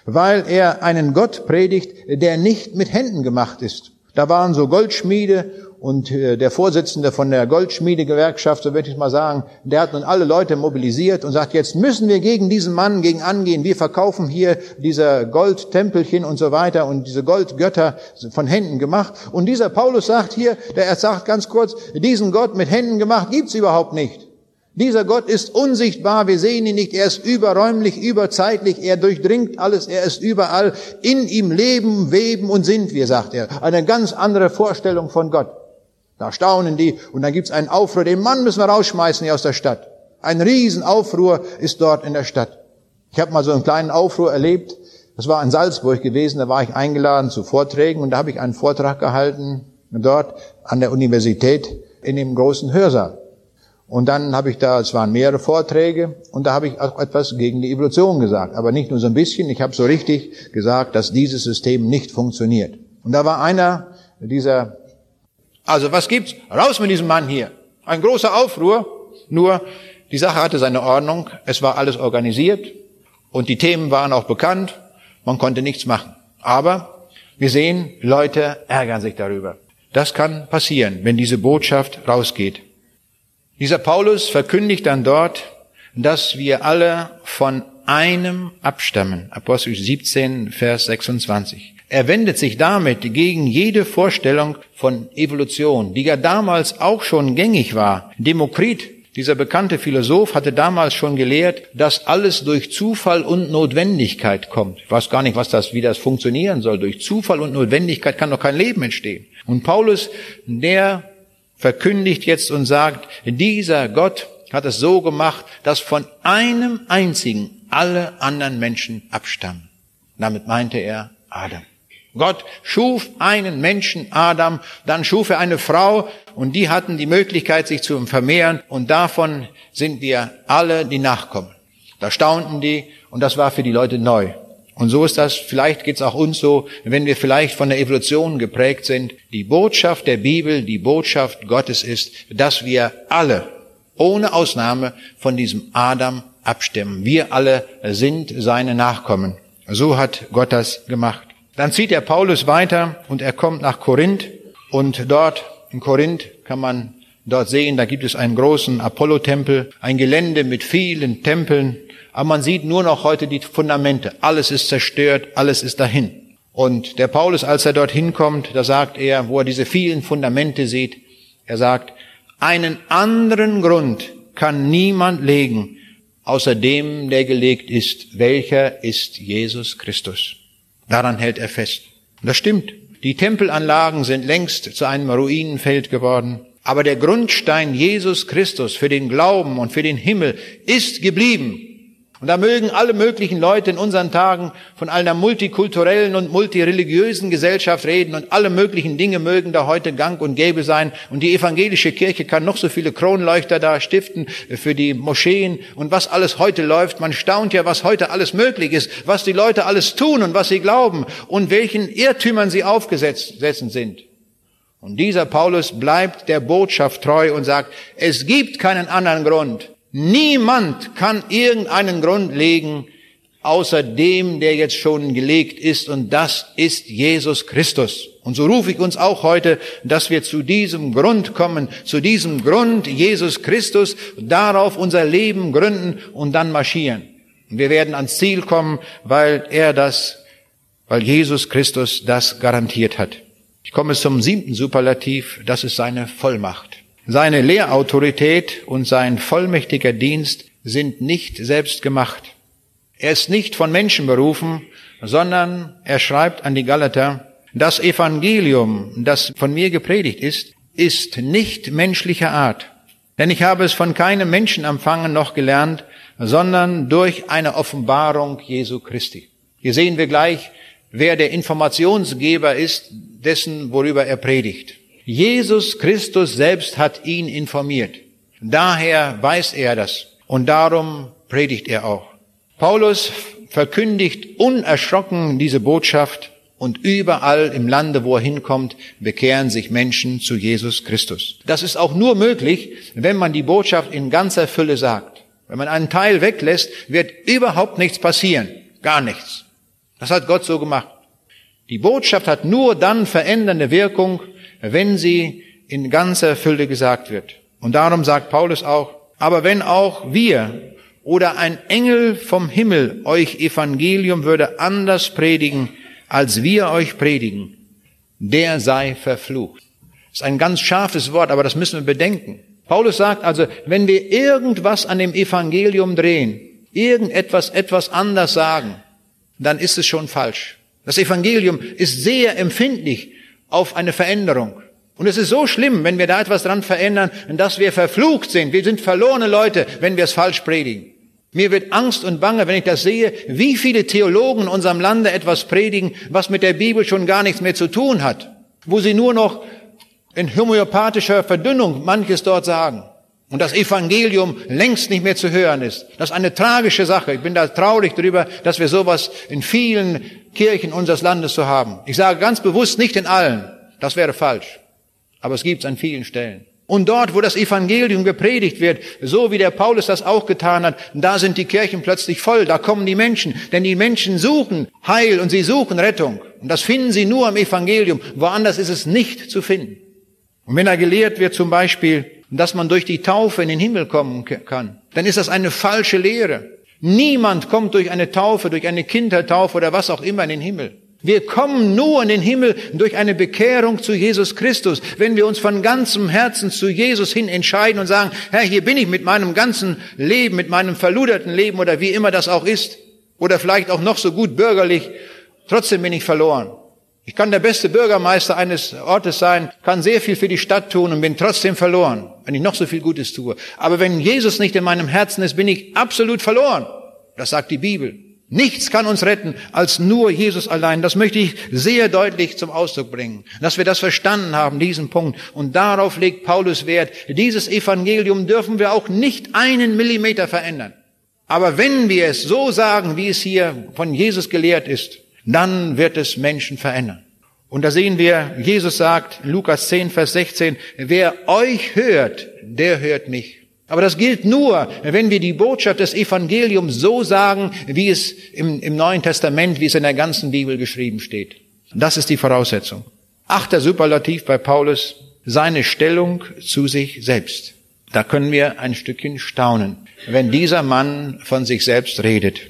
Weil er einen Gott predigt, der nicht mit Händen gemacht ist. Da waren so Goldschmiede und äh, der Vorsitzende von der Goldschmiedegewerkschaft, so würde ich mal sagen, der hat nun alle Leute mobilisiert und sagt, jetzt müssen wir gegen diesen Mann gegen angehen. Wir verkaufen hier diese Goldtempelchen und so weiter und diese Goldgötter von Händen gemacht. Und dieser Paulus sagt hier, der sagt ganz kurz, diesen Gott mit Händen gemacht gibt's überhaupt nicht. Dieser Gott ist unsichtbar, wir sehen ihn nicht, er ist überräumlich, überzeitlich, er durchdringt alles, er ist überall. In ihm leben, weben und sind wir, sagt er. Eine ganz andere Vorstellung von Gott. Da staunen die und dann gibt's einen Aufruhr, den Mann müssen wir rausschmeißen hier aus der Stadt. Ein Riesenaufruhr ist dort in der Stadt. Ich habe mal so einen kleinen Aufruhr erlebt. Das war in Salzburg gewesen, da war ich eingeladen zu Vorträgen und da habe ich einen Vortrag gehalten, dort an der Universität in dem großen Hörsaal. Und dann habe ich da, es waren mehrere Vorträge, und da habe ich auch etwas gegen die Evolution gesagt. Aber nicht nur so ein bisschen, ich habe so richtig gesagt, dass dieses System nicht funktioniert. Und da war einer dieser, also was gibt's? Raus mit diesem Mann hier. Ein großer Aufruhr. Nur, die Sache hatte seine Ordnung, es war alles organisiert und die Themen waren auch bekannt, man konnte nichts machen. Aber wir sehen, Leute ärgern sich darüber. Das kann passieren, wenn diese Botschaft rausgeht. Dieser Paulus verkündigt dann dort, dass wir alle von einem abstammen. Apostel 17, Vers 26. Er wendet sich damit gegen jede Vorstellung von Evolution, die ja damals auch schon gängig war. Demokrit, dieser bekannte Philosoph, hatte damals schon gelehrt, dass alles durch Zufall und Notwendigkeit kommt. Ich weiß gar nicht, was das, wie das funktionieren soll. Durch Zufall und Notwendigkeit kann doch kein Leben entstehen. Und Paulus, der verkündigt jetzt und sagt, dieser Gott hat es so gemacht, dass von einem einzigen alle anderen Menschen abstammen. Damit meinte er Adam. Gott schuf einen Menschen, Adam, dann schuf er eine Frau und die hatten die Möglichkeit, sich zu vermehren und davon sind wir alle die Nachkommen. Da staunten die und das war für die Leute neu. Und so ist das, vielleicht geht's auch uns so, wenn wir vielleicht von der Evolution geprägt sind. Die Botschaft der Bibel, die Botschaft Gottes ist, dass wir alle, ohne Ausnahme, von diesem Adam abstimmen. Wir alle sind seine Nachkommen. So hat Gott das gemacht. Dann zieht er Paulus weiter und er kommt nach Korinth und dort in Korinth kann man dort sehen, da gibt es einen großen Apollo-Tempel, ein Gelände mit vielen Tempeln, aber man sieht nur noch heute die Fundamente. Alles ist zerstört, alles ist dahin. Und der Paulus, als er dorthin kommt, da sagt er, wo er diese vielen Fundamente sieht, er sagt, einen anderen Grund kann niemand legen, außer dem, der gelegt ist. Welcher ist Jesus Christus? Daran hält er fest. Das stimmt. Die Tempelanlagen sind längst zu einem Ruinenfeld geworden. Aber der Grundstein Jesus Christus für den Glauben und für den Himmel ist geblieben. Und da mögen alle möglichen Leute in unseren Tagen von einer multikulturellen und multireligiösen Gesellschaft reden und alle möglichen Dinge mögen da heute gang und gäbe sein. Und die evangelische Kirche kann noch so viele Kronleuchter da stiften für die Moscheen und was alles heute läuft. Man staunt ja, was heute alles möglich ist, was die Leute alles tun und was sie glauben und welchen Irrtümern sie aufgesessen sind. Und dieser Paulus bleibt der Botschaft treu und sagt, es gibt keinen anderen Grund, Niemand kann irgendeinen Grund legen, außer dem, der jetzt schon gelegt ist, und das ist Jesus Christus. Und so rufe ich uns auch heute, dass wir zu diesem Grund kommen, zu diesem Grund Jesus Christus, darauf unser Leben gründen und dann marschieren. Und wir werden ans Ziel kommen, weil er das, weil Jesus Christus das garantiert hat. Ich komme zum siebten Superlativ, das ist seine Vollmacht. Seine Lehrautorität und sein vollmächtiger Dienst sind nicht selbst gemacht. Er ist nicht von Menschen berufen, sondern er schreibt an die Galater, das Evangelium, das von mir gepredigt ist, ist nicht menschlicher Art. Denn ich habe es von keinem Menschen empfangen noch gelernt, sondern durch eine Offenbarung Jesu Christi. Hier sehen wir gleich, wer der Informationsgeber ist, dessen, worüber er predigt. Jesus Christus selbst hat ihn informiert. Daher weiß er das und darum predigt er auch. Paulus verkündigt unerschrocken diese Botschaft und überall im Lande, wo er hinkommt, bekehren sich Menschen zu Jesus Christus. Das ist auch nur möglich, wenn man die Botschaft in ganzer Fülle sagt. Wenn man einen Teil weglässt, wird überhaupt nichts passieren. Gar nichts. Das hat Gott so gemacht. Die Botschaft hat nur dann verändernde Wirkung, wenn sie in ganzer Fülle gesagt wird. Und darum sagt Paulus auch, aber wenn auch wir oder ein Engel vom Himmel euch Evangelium würde anders predigen, als wir euch predigen, der sei verflucht. Das ist ein ganz scharfes Wort, aber das müssen wir bedenken. Paulus sagt also, wenn wir irgendwas an dem Evangelium drehen, irgendetwas etwas anders sagen, dann ist es schon falsch. Das Evangelium ist sehr empfindlich auf eine Veränderung. Und es ist so schlimm, wenn wir da etwas dran verändern, dass wir verflucht sind. Wir sind verlorene Leute, wenn wir es falsch predigen. Mir wird Angst und Bange, wenn ich das sehe, wie viele Theologen in unserem Lande etwas predigen, was mit der Bibel schon gar nichts mehr zu tun hat. Wo sie nur noch in homöopathischer Verdünnung manches dort sagen. Und das Evangelium längst nicht mehr zu hören ist. Das ist eine tragische Sache. Ich bin da traurig darüber, dass wir sowas in vielen Kirchen unseres Landes zu haben. Ich sage ganz bewusst nicht in allen. Das wäre falsch. Aber es gibt es an vielen Stellen. Und dort, wo das Evangelium gepredigt wird, so wie der Paulus das auch getan hat, da sind die Kirchen plötzlich voll, da kommen die Menschen, denn die Menschen suchen Heil und sie suchen Rettung. Und das finden sie nur am Evangelium, woanders ist es nicht zu finden. Und wenn da gelehrt wird zum Beispiel, dass man durch die Taufe in den Himmel kommen kann, dann ist das eine falsche Lehre. Niemand kommt durch eine Taufe, durch eine Kindertaufe oder was auch immer in den Himmel. Wir kommen nur in den Himmel durch eine Bekehrung zu Jesus Christus, wenn wir uns von ganzem Herzen zu Jesus hin entscheiden und sagen, Herr, hier bin ich mit meinem ganzen Leben, mit meinem verluderten Leben oder wie immer das auch ist, oder vielleicht auch noch so gut bürgerlich, trotzdem bin ich verloren. Ich kann der beste Bürgermeister eines Ortes sein, kann sehr viel für die Stadt tun und bin trotzdem verloren, wenn ich noch so viel Gutes tue. Aber wenn Jesus nicht in meinem Herzen ist, bin ich absolut verloren. Das sagt die Bibel. Nichts kann uns retten als nur Jesus allein. Das möchte ich sehr deutlich zum Ausdruck bringen, dass wir das verstanden haben, diesen Punkt. Und darauf legt Paulus Wert. Dieses Evangelium dürfen wir auch nicht einen Millimeter verändern. Aber wenn wir es so sagen, wie es hier von Jesus gelehrt ist, dann wird es Menschen verändern. Und da sehen wir, Jesus sagt, Lukas 10, Vers 16, wer euch hört, der hört mich. Aber das gilt nur, wenn wir die Botschaft des Evangeliums so sagen, wie es im, im Neuen Testament, wie es in der ganzen Bibel geschrieben steht. Das ist die Voraussetzung. Achter Superlativ bei Paulus, seine Stellung zu sich selbst. Da können wir ein Stückchen staunen, wenn dieser Mann von sich selbst redet.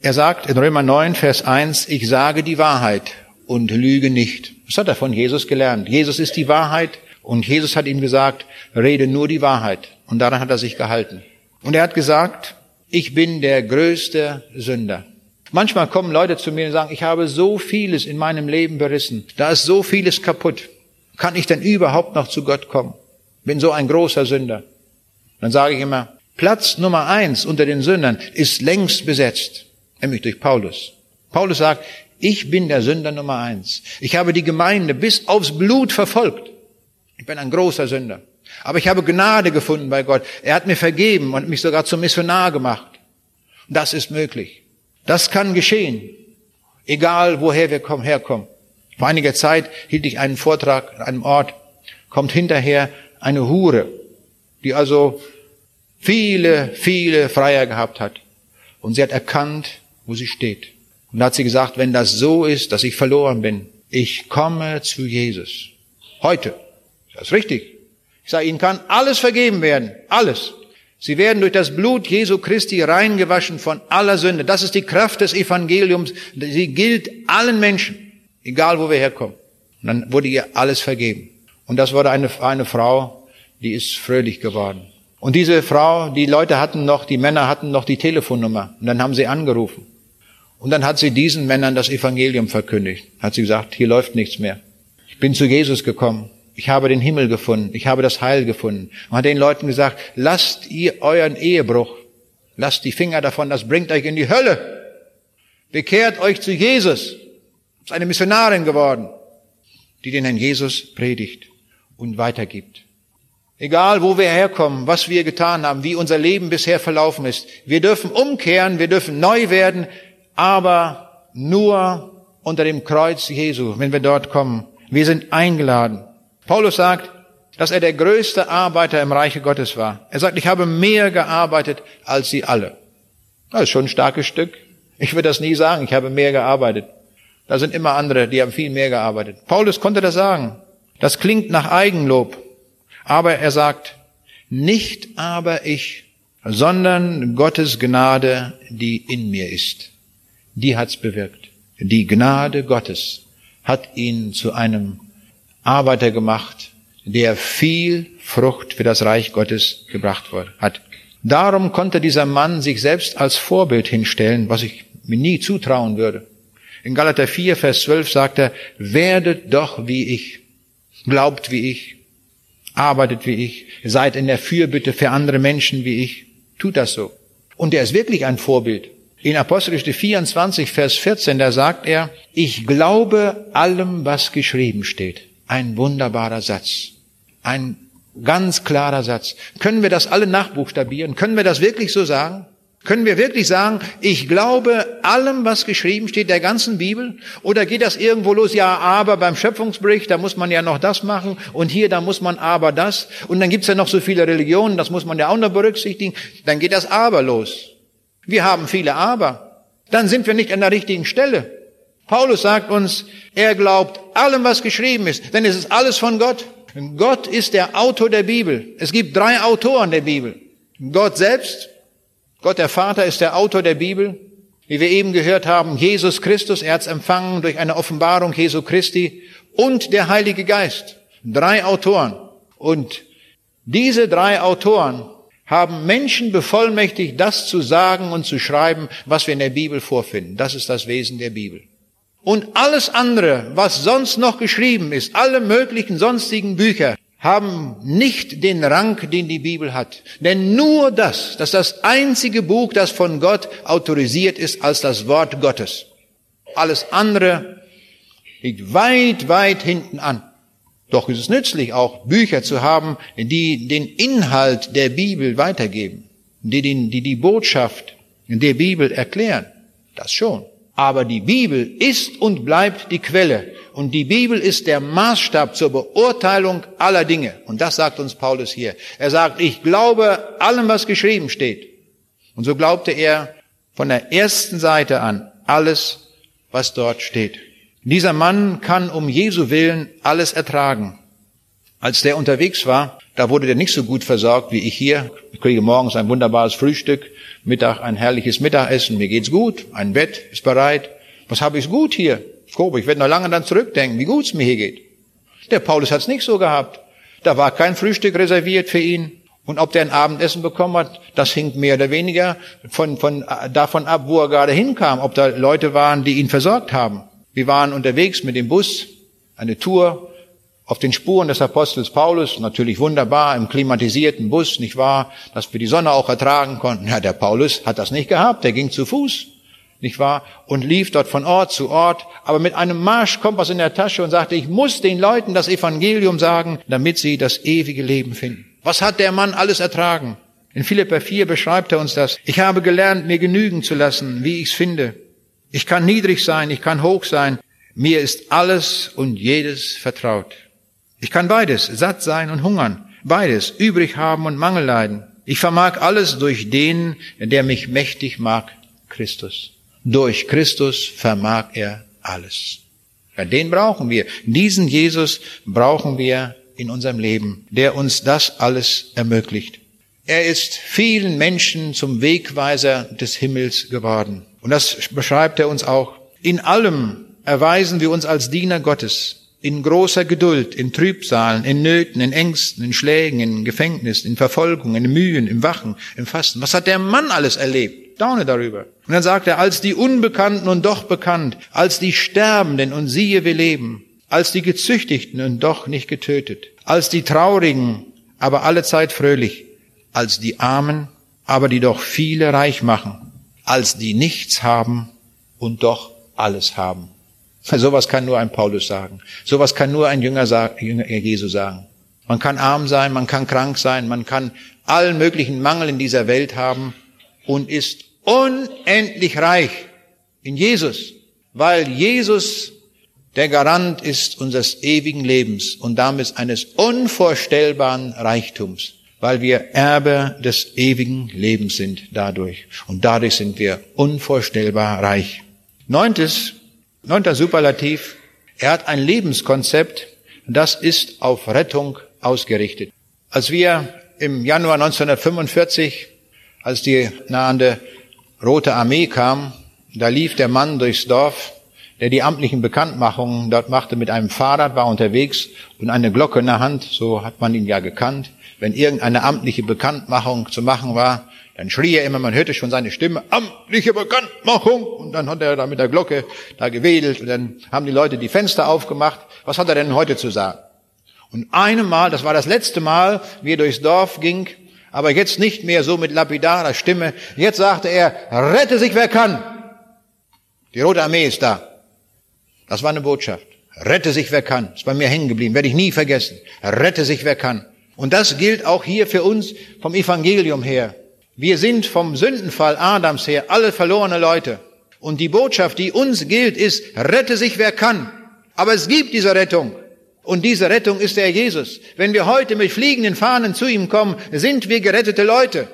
Er sagt in Römer 9, Vers 1, ich sage die Wahrheit und lüge nicht. Das hat er von Jesus gelernt. Jesus ist die Wahrheit und Jesus hat ihm gesagt, rede nur die Wahrheit. Und daran hat er sich gehalten. Und er hat gesagt, ich bin der größte Sünder. Manchmal kommen Leute zu mir und sagen, ich habe so vieles in meinem Leben berissen. Da ist so vieles kaputt. Kann ich denn überhaupt noch zu Gott kommen? Bin so ein großer Sünder. Dann sage ich immer, Platz Nummer eins unter den Sündern ist längst besetzt, nämlich durch Paulus. Paulus sagt, ich bin der Sünder Nummer eins. Ich habe die Gemeinde bis aufs Blut verfolgt. Ich bin ein großer Sünder. Aber ich habe Gnade gefunden bei Gott. Er hat mir vergeben und mich sogar zum Missionar gemacht. Das ist möglich. Das kann geschehen. Egal woher wir kommen, herkommen. Vor einiger Zeit hielt ich einen Vortrag an einem Ort, kommt hinterher eine Hure, die also viele, viele Freier gehabt hat. Und sie hat erkannt, wo sie steht. Und da hat sie gesagt, wenn das so ist, dass ich verloren bin, ich komme zu Jesus. Heute. Das ist richtig. Ich sage, ihnen kann alles vergeben werden. Alles. Sie werden durch das Blut Jesu Christi reingewaschen von aller Sünde. Das ist die Kraft des Evangeliums. Sie gilt allen Menschen, egal wo wir herkommen. Und dann wurde ihr alles vergeben. Und das wurde eine, eine Frau, die ist fröhlich geworden. Und diese Frau, die Leute hatten noch, die Männer hatten noch die Telefonnummer. Und dann haben sie angerufen. Und dann hat sie diesen Männern das Evangelium verkündigt. Hat sie gesagt, hier läuft nichts mehr. Ich bin zu Jesus gekommen. Ich habe den Himmel gefunden. Ich habe das Heil gefunden. Und hat den Leuten gesagt, lasst ihr euren Ehebruch. Lasst die Finger davon. Das bringt euch in die Hölle. Bekehrt euch zu Jesus. Ist eine Missionarin geworden, die den Herrn Jesus predigt und weitergibt. Egal, wo wir herkommen, was wir getan haben, wie unser Leben bisher verlaufen ist. Wir dürfen umkehren, wir dürfen neu werden, aber nur unter dem Kreuz Jesu, wenn wir dort kommen. Wir sind eingeladen. Paulus sagt, dass er der größte Arbeiter im Reiche Gottes war. Er sagt, ich habe mehr gearbeitet als sie alle. Das ist schon ein starkes Stück. Ich würde das nie sagen, ich habe mehr gearbeitet. Da sind immer andere, die haben viel mehr gearbeitet. Paulus konnte das sagen. Das klingt nach Eigenlob. Aber er sagt, nicht aber ich, sondern Gottes Gnade, die in mir ist. Die hat's bewirkt. Die Gnade Gottes hat ihn zu einem Arbeiter gemacht, der viel Frucht für das Reich Gottes gebracht hat. Darum konnte dieser Mann sich selbst als Vorbild hinstellen, was ich mir nie zutrauen würde. In Galater 4, Vers 12 sagt er, werdet doch wie ich, glaubt wie ich, arbeitet wie ich, seid in der Fürbitte für andere Menschen wie ich, tut das so. Und er ist wirklich ein Vorbild. In Apostelgeschichte 24, Vers 14, da sagt er, ich glaube allem, was geschrieben steht. Ein wunderbarer Satz. Ein ganz klarer Satz. Können wir das alle nachbuchstabieren? Können wir das wirklich so sagen? Können wir wirklich sagen, ich glaube allem, was geschrieben steht, der ganzen Bibel? Oder geht das irgendwo los? Ja, aber beim Schöpfungsbericht, da muss man ja noch das machen und hier, da muss man aber das. Und dann gibt's ja noch so viele Religionen, das muss man ja auch noch berücksichtigen. Dann geht das aber los. Wir haben viele aber. Dann sind wir nicht an der richtigen Stelle. Paulus sagt uns, er glaubt allem, was geschrieben ist, denn es ist alles von Gott. Gott ist der Autor der Bibel. Es gibt drei Autoren der Bibel. Gott selbst, Gott der Vater ist der Autor der Bibel. Wie wir eben gehört haben, Jesus Christus, er hat empfangen durch eine Offenbarung Jesu Christi und der Heilige Geist. Drei Autoren. Und diese drei Autoren haben Menschen bevollmächtigt, das zu sagen und zu schreiben, was wir in der Bibel vorfinden. Das ist das Wesen der Bibel. Und alles andere, was sonst noch geschrieben ist, alle möglichen sonstigen Bücher, haben nicht den Rang, den die Bibel hat. Denn nur das, das ist das einzige Buch, das von Gott autorisiert ist als das Wort Gottes. Alles andere liegt weit, weit hinten an. Doch ist es nützlich, auch Bücher zu haben, die den Inhalt der Bibel weitergeben, die, die die Botschaft der Bibel erklären. Das schon. Aber die Bibel ist und bleibt die Quelle. Und die Bibel ist der Maßstab zur Beurteilung aller Dinge. Und das sagt uns Paulus hier. Er sagt, ich glaube allem, was geschrieben steht. Und so glaubte er von der ersten Seite an alles, was dort steht. Dieser Mann kann um Jesu willen alles ertragen. Als der unterwegs war, da wurde der nicht so gut versorgt wie ich hier. Ich kriege morgens ein wunderbares Frühstück, Mittag ein herrliches Mittagessen, mir geht's gut, ein Bett ist bereit. Was habe ich gut hier? Ich werde noch lange dann zurückdenken, wie gut es mir hier geht. Der Paulus hat es nicht so gehabt. Da war kein Frühstück reserviert für ihn. Und ob der ein Abendessen bekommen hat, das hing mehr oder weniger von, von, davon ab, wo er gerade hinkam, ob da Leute waren, die ihn versorgt haben. Wir waren unterwegs mit dem Bus, eine Tour auf den Spuren des Apostels Paulus, natürlich wunderbar im klimatisierten Bus, nicht wahr, dass wir die Sonne auch ertragen konnten. Ja, der Paulus hat das nicht gehabt, der ging zu Fuß nicht wahr? Und lief dort von Ort zu Ort, aber mit einem Marschkompass in der Tasche und sagte, ich muss den Leuten das Evangelium sagen, damit sie das ewige Leben finden. Was hat der Mann alles ertragen? In Philippa 4 beschreibt er uns das. Ich habe gelernt, mir genügen zu lassen, wie ich's finde. Ich kann niedrig sein, ich kann hoch sein. Mir ist alles und jedes vertraut. Ich kann beides, satt sein und hungern, beides, übrig haben und Mangel leiden. Ich vermag alles durch den, der mich mächtig mag, Christus. Durch Christus vermag er alles. Ja, den brauchen wir. Diesen Jesus brauchen wir in unserem Leben, der uns das alles ermöglicht. Er ist vielen Menschen zum Wegweiser des Himmels geworden. Und das beschreibt er uns auch. In allem erweisen wir uns als Diener Gottes in großer Geduld, in Trübsalen, in Nöten, in Ängsten, in Schlägen, in Gefängnissen, in Verfolgungen, in Mühen, im Wachen, im Fasten. Was hat der Mann alles erlebt? Staune darüber. Und dann sagt er, als die Unbekannten und doch bekannt, als die Sterbenden und siehe, wir leben, als die Gezüchtigten und doch nicht getötet, als die Traurigen, aber allezeit fröhlich, als die Armen, aber die doch viele reich machen, als die nichts haben und doch alles haben. [LAUGHS] Sowas kann nur ein Paulus sagen. Sowas kann nur ein Jünger, Jünger Jesu sagen. Man kann arm sein, man kann krank sein, man kann allen möglichen Mangel in dieser Welt haben und ist unendlich reich in Jesus, weil Jesus der Garant ist unseres ewigen Lebens und damit eines unvorstellbaren Reichtums, weil wir Erbe des ewigen Lebens sind dadurch. Und dadurch sind wir unvorstellbar reich. Neuntes, neunter Superlativ. Er hat ein Lebenskonzept, das ist auf Rettung ausgerichtet. Als wir im Januar 1945, als die nahende Rote Armee kam, da lief der Mann durchs Dorf, der die amtlichen Bekanntmachungen dort machte mit einem Fahrrad, war unterwegs und eine Glocke in der Hand, so hat man ihn ja gekannt. Wenn irgendeine amtliche Bekanntmachung zu machen war, dann schrie er immer, man hörte schon seine Stimme, amtliche Bekanntmachung. Und dann hat er da mit der Glocke da gewedelt und dann haben die Leute die Fenster aufgemacht. Was hat er denn heute zu sagen? Und einem Mal, das war das letzte Mal, wie er durchs Dorf ging, aber jetzt nicht mehr so mit lapidarer Stimme. Jetzt sagte er, rette sich wer kann. Die Rote Armee ist da. Das war eine Botschaft. Rette sich wer kann. Ist bei mir hängen geblieben, werde ich nie vergessen. Rette sich wer kann. Und das gilt auch hier für uns vom Evangelium her. Wir sind vom Sündenfall Adams her alle verlorene Leute. Und die Botschaft, die uns gilt, ist, rette sich wer kann. Aber es gibt diese Rettung. Und diese Rettung ist der Jesus. Wenn wir heute mit fliegenden Fahnen zu ihm kommen, sind wir gerettete Leute.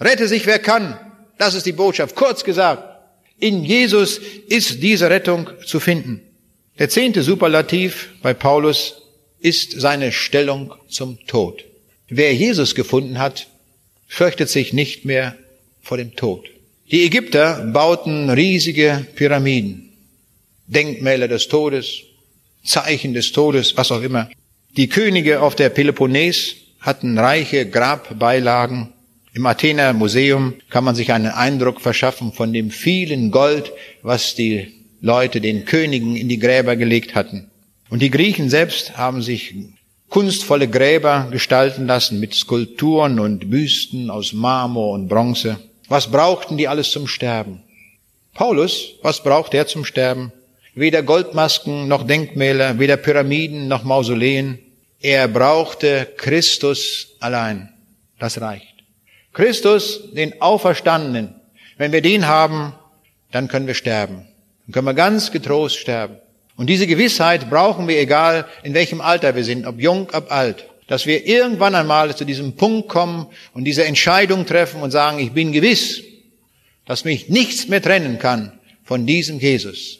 Rette sich wer kann. Das ist die Botschaft. Kurz gesagt, in Jesus ist diese Rettung zu finden. Der zehnte Superlativ bei Paulus ist seine Stellung zum Tod. Wer Jesus gefunden hat, fürchtet sich nicht mehr vor dem Tod. Die Ägypter bauten riesige Pyramiden, Denkmäler des Todes, Zeichen des Todes, was auch immer. Die Könige auf der Peloponnes hatten reiche Grabbeilagen. Im Athener Museum kann man sich einen Eindruck verschaffen von dem vielen Gold, was die Leute den Königen in die Gräber gelegt hatten. Und die Griechen selbst haben sich kunstvolle Gräber gestalten lassen mit Skulpturen und Büsten aus Marmor und Bronze. Was brauchten die alles zum Sterben? Paulus, was braucht er zum Sterben? weder Goldmasken noch Denkmäler, weder Pyramiden noch Mausoleen. Er brauchte Christus allein. Das reicht. Christus, den Auferstandenen. Wenn wir den haben, dann können wir sterben. Dann können wir ganz getrost sterben. Und diese Gewissheit brauchen wir, egal in welchem Alter wir sind, ob jung, ob alt, dass wir irgendwann einmal zu diesem Punkt kommen und diese Entscheidung treffen und sagen, ich bin gewiss, dass mich nichts mehr trennen kann von diesem Jesus.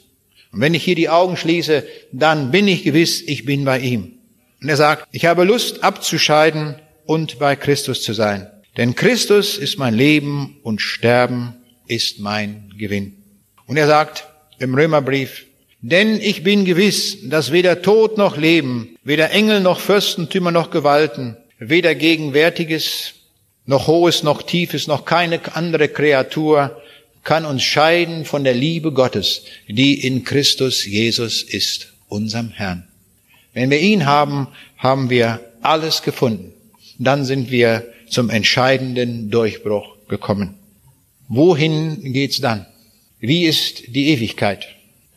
Und wenn ich hier die Augen schließe, dann bin ich gewiss, ich bin bei ihm. Und er sagt, ich habe Lust abzuscheiden und bei Christus zu sein. Denn Christus ist mein Leben und Sterben ist mein Gewinn. Und er sagt im Römerbrief, denn ich bin gewiss, dass weder Tod noch Leben, weder Engel noch Fürstentümer noch Gewalten, weder Gegenwärtiges noch Hohes noch Tiefes noch keine andere Kreatur kann uns scheiden von der Liebe Gottes, die in Christus Jesus ist, unserem Herrn. Wenn wir ihn haben, haben wir alles gefunden. Dann sind wir zum entscheidenden Durchbruch gekommen. Wohin geht's dann? Wie ist die Ewigkeit?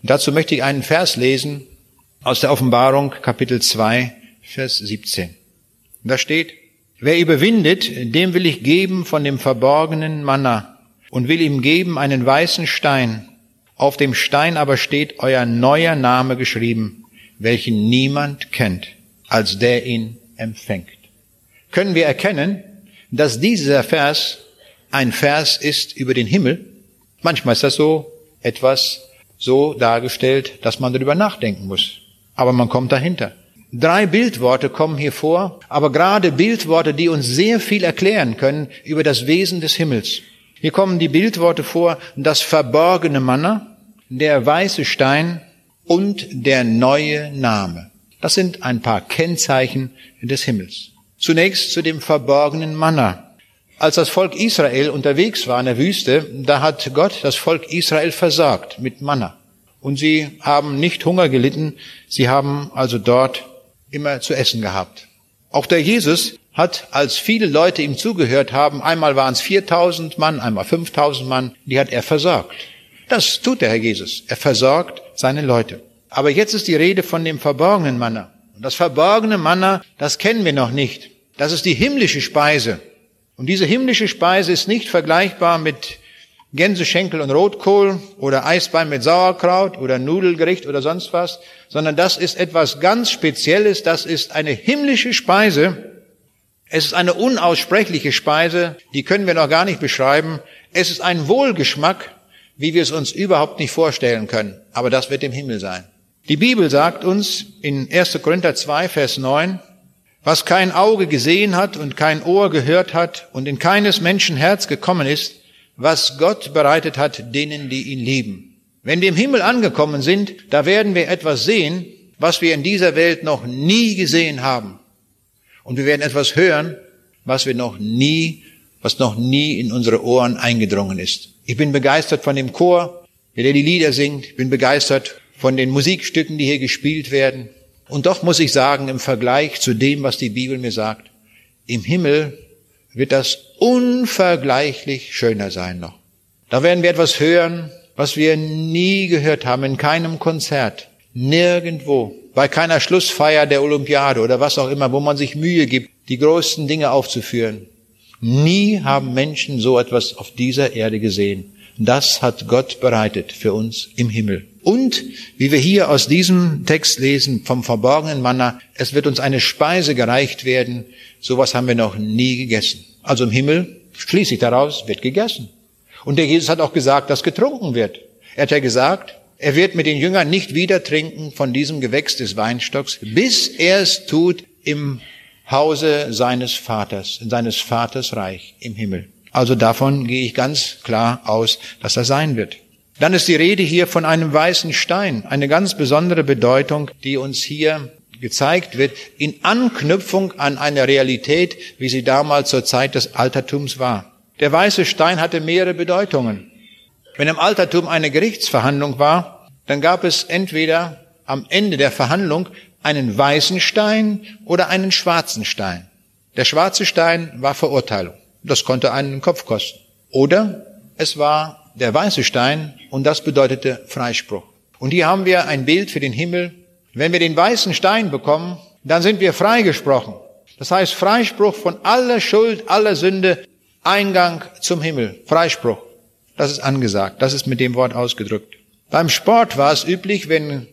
Dazu möchte ich einen Vers lesen aus der Offenbarung Kapitel 2, Vers 17. Da steht, wer überwindet, dem will ich geben von dem verborgenen Manna und will ihm geben einen weißen Stein. Auf dem Stein aber steht euer neuer Name geschrieben, welchen niemand kennt, als der ihn empfängt. Können wir erkennen, dass dieser Vers ein Vers ist über den Himmel? Manchmal ist das so etwas so dargestellt, dass man darüber nachdenken muss. Aber man kommt dahinter. Drei Bildworte kommen hier vor, aber gerade Bildworte, die uns sehr viel erklären können über das Wesen des Himmels. Hier kommen die Bildworte vor, das verborgene Manna, der weiße Stein und der neue Name. Das sind ein paar Kennzeichen des Himmels. Zunächst zu dem verborgenen Manna. Als das Volk Israel unterwegs war in der Wüste, da hat Gott das Volk Israel versorgt mit Manna. Und sie haben nicht Hunger gelitten, sie haben also dort immer zu essen gehabt. Auch der Jesus hat, als viele Leute ihm zugehört haben, einmal waren es 4000 Mann, einmal 5000 Mann, die hat er versorgt. Das tut der Herr Jesus. Er versorgt seine Leute. Aber jetzt ist die Rede von dem verborgenen Manna. Und das verborgene Manna, das kennen wir noch nicht. Das ist die himmlische Speise. Und diese himmlische Speise ist nicht vergleichbar mit Gänseschenkel und Rotkohl oder Eisbein mit Sauerkraut oder Nudelgericht oder sonst was, sondern das ist etwas ganz Spezielles, das ist eine himmlische Speise. Es ist eine unaussprechliche Speise, die können wir noch gar nicht beschreiben. Es ist ein Wohlgeschmack, wie wir es uns überhaupt nicht vorstellen können, aber das wird im Himmel sein. Die Bibel sagt uns in 1. Korinther 2, Vers 9, was kein Auge gesehen hat und kein Ohr gehört hat und in keines Menschen Herz gekommen ist, was Gott bereitet hat denen, die ihn lieben. Wenn wir im Himmel angekommen sind, da werden wir etwas sehen, was wir in dieser Welt noch nie gesehen haben. Und wir werden etwas hören, was wir noch nie, was noch nie in unsere Ohren eingedrungen ist. Ich bin begeistert von dem Chor, der die Lieder singt. Ich bin begeistert von den Musikstücken, die hier gespielt werden. Und doch muss ich sagen, im Vergleich zu dem, was die Bibel mir sagt, im Himmel wird das unvergleichlich schöner sein noch. Da werden wir etwas hören, was wir nie gehört haben, in keinem Konzert, nirgendwo, bei keiner Schlussfeier der Olympiade oder was auch immer, wo man sich Mühe gibt, die größten Dinge aufzuführen. Nie haben Menschen so etwas auf dieser Erde gesehen. Das hat Gott bereitet für uns im Himmel. Und, wie wir hier aus diesem Text lesen, vom verborgenen Manna, es wird uns eine Speise gereicht werden, sowas haben wir noch nie gegessen. Also im Himmel, schließlich daraus, wird gegessen. Und der Jesus hat auch gesagt, dass getrunken wird. Er hat ja gesagt, er wird mit den Jüngern nicht wieder trinken von diesem Gewächs des Weinstocks, bis er es tut im Hause seines Vaters, in seines Vaters Reich im Himmel. Also davon gehe ich ganz klar aus, dass das sein wird. Dann ist die Rede hier von einem weißen Stein, eine ganz besondere Bedeutung, die uns hier gezeigt wird, in Anknüpfung an eine Realität, wie sie damals zur Zeit des Altertums war. Der weiße Stein hatte mehrere Bedeutungen. Wenn im Altertum eine Gerichtsverhandlung war, dann gab es entweder am Ende der Verhandlung einen weißen Stein oder einen schwarzen Stein. Der schwarze Stein war Verurteilung. Das konnte einen Kopf kosten. Oder es war der weiße Stein und das bedeutete Freispruch. Und hier haben wir ein Bild für den Himmel. Wenn wir den weißen Stein bekommen, dann sind wir freigesprochen. Das heißt Freispruch von aller Schuld, aller Sünde, Eingang zum Himmel. Freispruch. Das ist angesagt. Das ist mit dem Wort ausgedrückt. Beim Sport war es üblich, wenn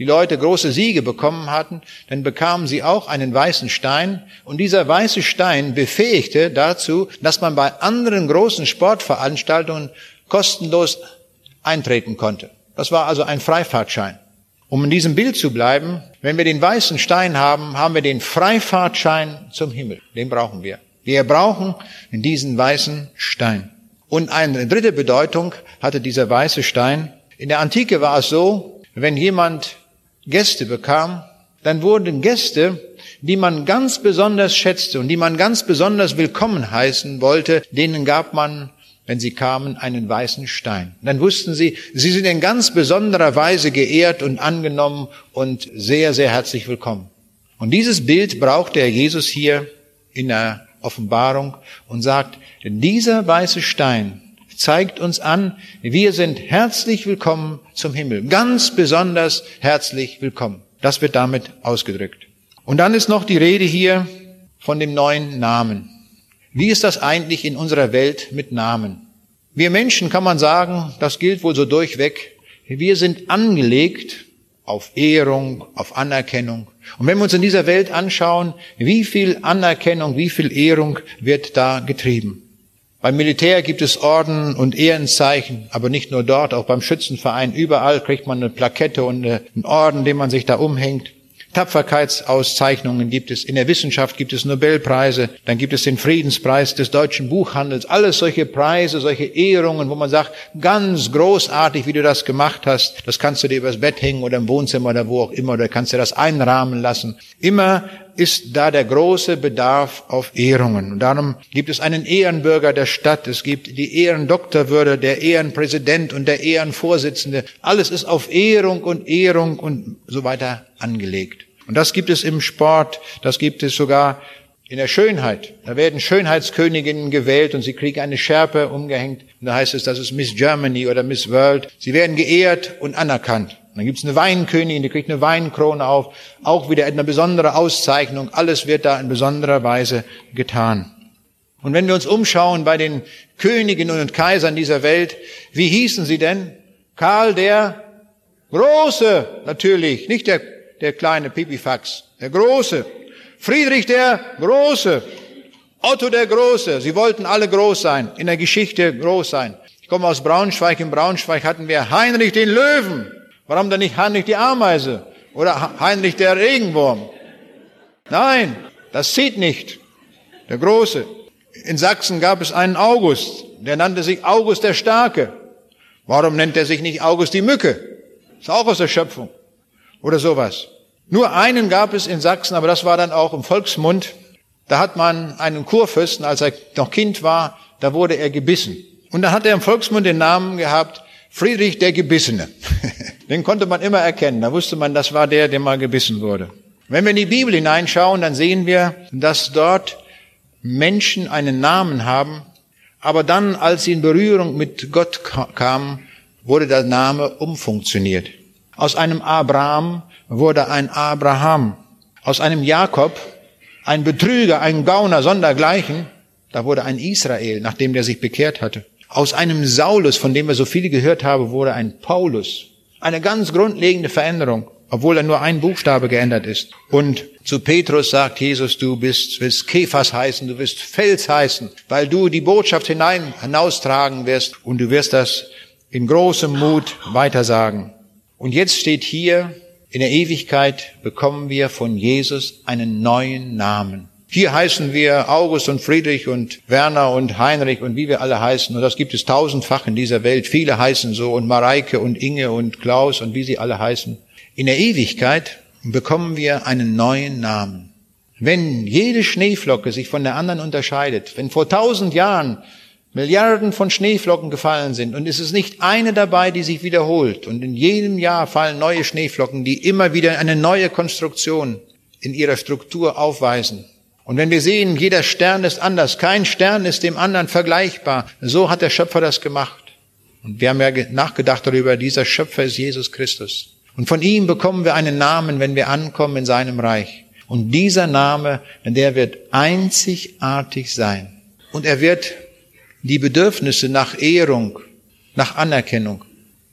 die Leute große Siege bekommen hatten, dann bekamen sie auch einen weißen Stein und dieser weiße Stein befähigte dazu, dass man bei anderen großen Sportveranstaltungen kostenlos eintreten konnte. Das war also ein Freifahrtschein. Um in diesem Bild zu bleiben, wenn wir den weißen Stein haben, haben wir den Freifahrtschein zum Himmel. Den brauchen wir. Wir brauchen diesen weißen Stein. Und eine dritte Bedeutung hatte dieser weiße Stein. In der Antike war es so, wenn jemand Gäste bekam, dann wurden Gäste, die man ganz besonders schätzte und die man ganz besonders willkommen heißen wollte, denen gab man, wenn sie kamen, einen weißen Stein. Dann wussten sie, sie sind in ganz besonderer Weise geehrt und angenommen und sehr, sehr herzlich willkommen. Und dieses Bild braucht der Jesus hier in der Offenbarung und sagt, dieser weiße Stein zeigt uns an, wir sind herzlich willkommen zum Himmel. Ganz besonders herzlich willkommen. Das wird damit ausgedrückt. Und dann ist noch die Rede hier von dem neuen Namen. Wie ist das eigentlich in unserer Welt mit Namen? Wir Menschen kann man sagen, das gilt wohl so durchweg. Wir sind angelegt auf Ehrung, auf Anerkennung. Und wenn wir uns in dieser Welt anschauen, wie viel Anerkennung, wie viel Ehrung wird da getrieben? Beim Militär gibt es Orden und Ehrenzeichen, aber nicht nur dort, auch beim Schützenverein. Überall kriegt man eine Plakette und einen Orden, den man sich da umhängt. Tapferkeitsauszeichnungen gibt es, in der Wissenschaft gibt es Nobelpreise, dann gibt es den Friedenspreis des deutschen Buchhandels, alles solche Preise, solche Ehrungen, wo man sagt, ganz großartig, wie du das gemacht hast, das kannst du dir übers Bett hängen oder im Wohnzimmer oder wo auch immer, oder kannst du das einrahmen lassen. Immer ist da der große Bedarf auf Ehrungen. Und darum gibt es einen Ehrenbürger der Stadt, es gibt die Ehrendoktorwürde, der Ehrenpräsident und der Ehrenvorsitzende. Alles ist auf Ehrung und Ehrung und so weiter angelegt. Und das gibt es im Sport, das gibt es sogar in der Schönheit. Da werden Schönheitsköniginnen gewählt und sie kriegen eine Schärpe umgehängt. Und da heißt es, das ist Miss Germany oder Miss World. Sie werden geehrt und anerkannt. Dann gibt's eine Weinkönigin, die kriegt eine Weinkrone auf. Auch wieder eine besondere Auszeichnung. Alles wird da in besonderer Weise getan. Und wenn wir uns umschauen bei den Königinnen und Kaisern dieser Welt, wie hießen sie denn? Karl der Große, natürlich, nicht der der kleine Pipifax, der Große. Friedrich der Große. Otto der Große. Sie wollten alle groß sein, in der Geschichte groß sein. Ich komme aus Braunschweig. In Braunschweig hatten wir Heinrich den Löwen. Warum denn nicht Heinrich die Ameise? Oder Heinrich der Regenwurm? Nein, das zieht nicht. Der Große. In Sachsen gab es einen August, der nannte sich August der Starke. Warum nennt er sich nicht August die Mücke? Ist auch aus der Schöpfung oder sowas. Nur einen gab es in Sachsen, aber das war dann auch im Volksmund. Da hat man einen Kurfürsten, als er noch Kind war, da wurde er gebissen. Und dann hat er im Volksmund den Namen gehabt, Friedrich der Gebissene. [LAUGHS] den konnte man immer erkennen. Da wusste man, das war der, der mal gebissen wurde. Wenn wir in die Bibel hineinschauen, dann sehen wir, dass dort Menschen einen Namen haben, aber dann, als sie in Berührung mit Gott kamen, wurde der Name umfunktioniert. Aus einem Abraham wurde ein Abraham. Aus einem Jakob, ein Betrüger, ein Gauner, sondergleichen, da wurde ein Israel, nachdem der sich bekehrt hatte. Aus einem Saulus, von dem wir so viele gehört haben, wurde ein Paulus. Eine ganz grundlegende Veränderung, obwohl er nur ein Buchstabe geändert ist. Und zu Petrus sagt Jesus, du bist, wirst Kephas heißen, du wirst Fels heißen, weil du die Botschaft hinein, hinaustragen wirst und du wirst das in großem Mut weitersagen. Und jetzt steht hier, in der Ewigkeit bekommen wir von Jesus einen neuen Namen. Hier heißen wir August und Friedrich und Werner und Heinrich und wie wir alle heißen. Und das gibt es tausendfach in dieser Welt. Viele heißen so und Mareike und Inge und Klaus und wie sie alle heißen. In der Ewigkeit bekommen wir einen neuen Namen. Wenn jede Schneeflocke sich von der anderen unterscheidet, wenn vor tausend Jahren Milliarden von Schneeflocken gefallen sind und es ist nicht eine dabei, die sich wiederholt. Und in jedem Jahr fallen neue Schneeflocken, die immer wieder eine neue Konstruktion in ihrer Struktur aufweisen. Und wenn wir sehen, jeder Stern ist anders, kein Stern ist dem anderen vergleichbar, so hat der Schöpfer das gemacht. Und wir haben ja nachgedacht darüber, dieser Schöpfer ist Jesus Christus. Und von ihm bekommen wir einen Namen, wenn wir ankommen in seinem Reich. Und dieser Name, der wird einzigartig sein. Und er wird die Bedürfnisse nach Ehrung, nach Anerkennung,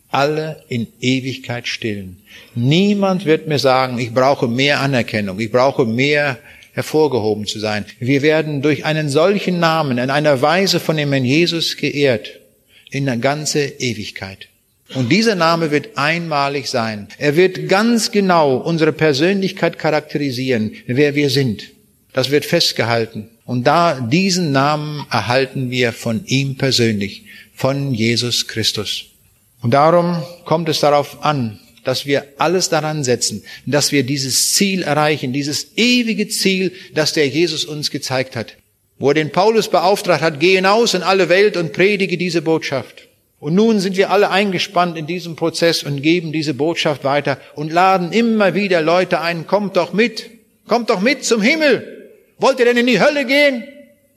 alle in Ewigkeit stillen. Niemand wird mir sagen, ich brauche mehr Anerkennung, ich brauche mehr hervorgehoben zu sein. Wir werden durch einen solchen Namen in einer Weise von dem Herrn Jesus geehrt in der ganze Ewigkeit. Und dieser Name wird einmalig sein. Er wird ganz genau unsere Persönlichkeit charakterisieren, wer wir sind. Das wird festgehalten. Und da diesen Namen erhalten wir von ihm persönlich, von Jesus Christus. Und darum kommt es darauf an, dass wir alles daran setzen, dass wir dieses Ziel erreichen, dieses ewige Ziel, das der Jesus uns gezeigt hat. Wo er den Paulus beauftragt hat, geh hinaus in alle Welt und predige diese Botschaft. Und nun sind wir alle eingespannt in diesem Prozess und geben diese Botschaft weiter und laden immer wieder Leute ein, kommt doch mit, kommt doch mit zum Himmel. Wollt ihr denn in die Hölle gehen?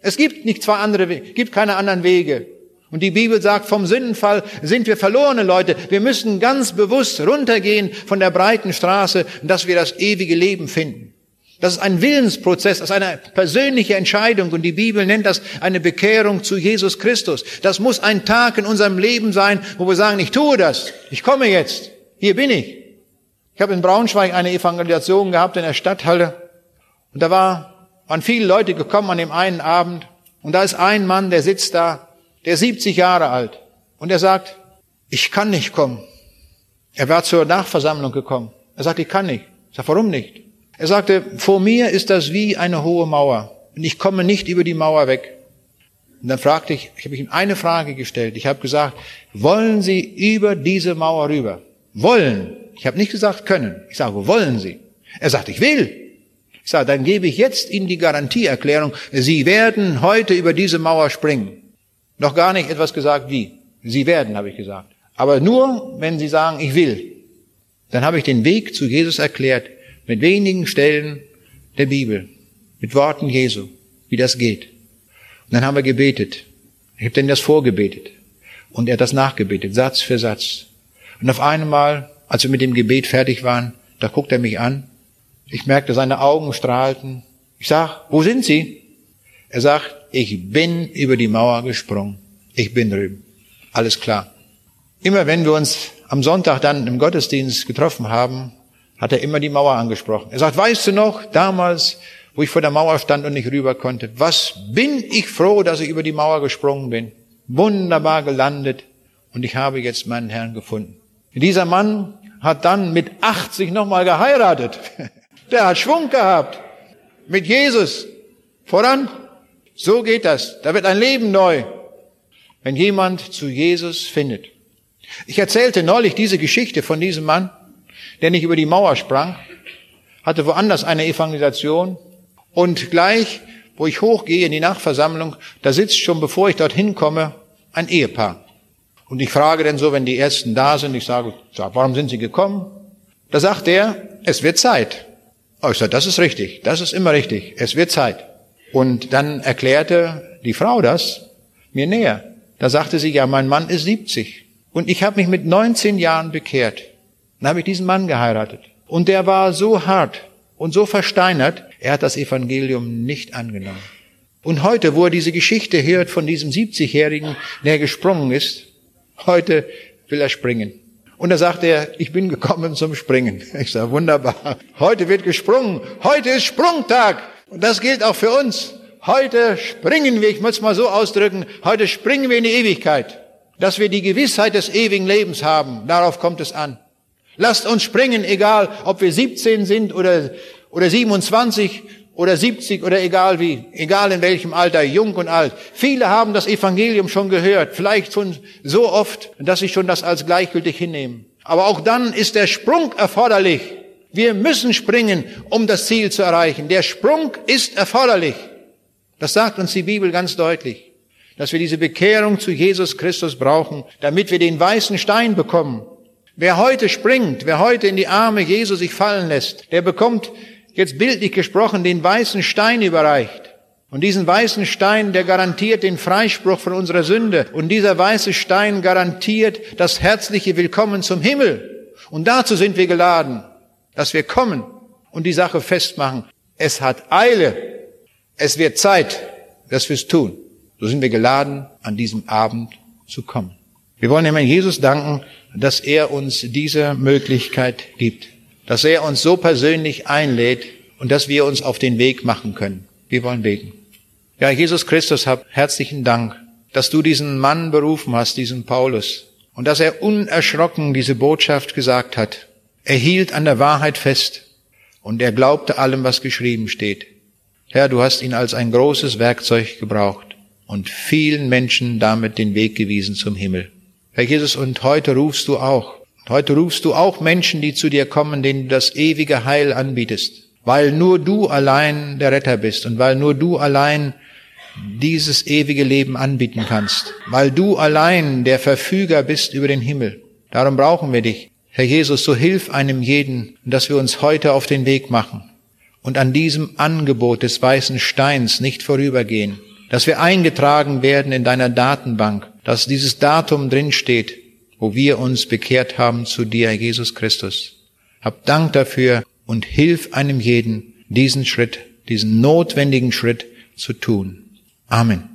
Es gibt nicht zwei andere, gibt keine anderen Wege. Und die Bibel sagt, vom Sündenfall sind wir verlorene Leute. Wir müssen ganz bewusst runtergehen von der breiten Straße, dass wir das ewige Leben finden. Das ist ein Willensprozess, das ist eine persönliche Entscheidung und die Bibel nennt das eine Bekehrung zu Jesus Christus. Das muss ein Tag in unserem Leben sein, wo wir sagen, ich tue das, ich komme jetzt, hier bin ich. Ich habe in Braunschweig eine Evangelisation gehabt in der Stadthalle und da war, waren viele Leute gekommen an dem einen Abend und da ist ein Mann, der sitzt da, der 70 Jahre alt und er sagt, ich kann nicht kommen. Er war zur Nachversammlung gekommen. Er sagt, ich kann nicht. Ich sage, warum nicht? Er sagte, vor mir ist das wie eine hohe Mauer und ich komme nicht über die Mauer weg. Und dann fragte ich, ich habe ihm eine Frage gestellt. Ich habe gesagt, wollen Sie über diese Mauer rüber? Wollen. Ich habe nicht gesagt können. Ich sage, wollen Sie? Er sagt, ich will. Ich sage, dann gebe ich jetzt Ihnen die Garantieerklärung, Sie werden heute über diese Mauer springen. Noch gar nicht etwas gesagt wie. Sie werden, habe ich gesagt. Aber nur, wenn Sie sagen, ich will. Dann habe ich den Weg zu Jesus erklärt mit wenigen Stellen der Bibel, mit Worten Jesu, wie das geht. Und dann haben wir gebetet. Ich habe denn das vorgebetet. Und er hat das nachgebetet, Satz für Satz. Und auf einmal, als wir mit dem Gebet fertig waren, da guckt er mich an. Ich merkte, seine Augen strahlten. Ich sag, wo sind Sie? Er sagt, ich bin über die Mauer gesprungen. Ich bin drüben. Alles klar. Immer wenn wir uns am Sonntag dann im Gottesdienst getroffen haben, hat er immer die Mauer angesprochen. Er sagt, weißt du noch, damals, wo ich vor der Mauer stand und nicht rüber konnte, was bin ich froh, dass ich über die Mauer gesprungen bin. Wunderbar gelandet und ich habe jetzt meinen Herrn gefunden. Dieser Mann hat dann mit 80 nochmal geheiratet. [LAUGHS] Der hat Schwung gehabt. Mit Jesus. Voran. So geht das. Da wird ein Leben neu. Wenn jemand zu Jesus findet. Ich erzählte neulich diese Geschichte von diesem Mann der nicht über die Mauer sprang, hatte woanders eine Evangelisation und gleich, wo ich hochgehe in die Nachversammlung, da sitzt schon, bevor ich dorthin komme, ein Ehepaar. Und ich frage dann so, wenn die Ersten da sind, ich sage, warum sind sie gekommen? Da sagt er, es wird Zeit. Ich sage, das ist richtig, das ist immer richtig, es wird Zeit. Und dann erklärte die Frau das mir näher. Da sagte sie, ja, mein Mann ist 70 und ich habe mich mit 19 Jahren bekehrt. Dann habe ich diesen Mann geheiratet. Und der war so hart und so versteinert, er hat das Evangelium nicht angenommen. Und heute, wo er diese Geschichte hört von diesem 70-Jährigen, der gesprungen ist, heute will er springen. Und da sagt er, ich bin gekommen zum Springen. Ich sage, wunderbar. Heute wird gesprungen. Heute ist Sprungtag. Und das gilt auch für uns. Heute springen wir, ich muss mal so ausdrücken, heute springen wir in die Ewigkeit. Dass wir die Gewissheit des ewigen Lebens haben, darauf kommt es an. Lasst uns springen, egal ob wir 17 sind oder, oder 27 oder 70 oder egal wie, egal in welchem Alter, jung und alt. Viele haben das Evangelium schon gehört, vielleicht schon so oft, dass sie schon das als gleichgültig hinnehmen. Aber auch dann ist der Sprung erforderlich. Wir müssen springen, um das Ziel zu erreichen. Der Sprung ist erforderlich. Das sagt uns die Bibel ganz deutlich, dass wir diese Bekehrung zu Jesus Christus brauchen, damit wir den weißen Stein bekommen. Wer heute springt, wer heute in die Arme Jesu sich fallen lässt, der bekommt, jetzt bildlich gesprochen, den weißen Stein überreicht. Und diesen weißen Stein, der garantiert den Freispruch von unserer Sünde. Und dieser weiße Stein garantiert das herzliche Willkommen zum Himmel. Und dazu sind wir geladen, dass wir kommen und die Sache festmachen. Es hat Eile. Es wird Zeit, dass wir es tun. So sind wir geladen, an diesem Abend zu kommen. Wir wollen dem Herrn Jesus danken, dass er uns diese Möglichkeit gibt, dass er uns so persönlich einlädt und dass wir uns auf den Weg machen können. Wir wollen beten. Ja, Jesus Christus, hab herzlichen Dank, dass du diesen Mann berufen hast, diesen Paulus, und dass er unerschrocken diese Botschaft gesagt hat. Er hielt an der Wahrheit fest und er glaubte allem, was geschrieben steht. Herr, du hast ihn als ein großes Werkzeug gebraucht und vielen Menschen damit den Weg gewiesen zum Himmel. Herr Jesus, und heute rufst du auch, heute rufst du auch Menschen, die zu dir kommen, denen du das ewige Heil anbietest, weil nur du allein der Retter bist und weil nur du allein dieses ewige Leben anbieten kannst, weil du allein der Verfüger bist über den Himmel. Darum brauchen wir dich. Herr Jesus, so hilf einem jeden, dass wir uns heute auf den Weg machen und an diesem Angebot des weißen Steins nicht vorübergehen, dass wir eingetragen werden in deiner Datenbank, dass dieses Datum drinsteht, wo wir uns bekehrt haben zu dir, Jesus Christus. Hab Dank dafür und hilf einem jeden, diesen Schritt, diesen notwendigen Schritt zu tun. Amen.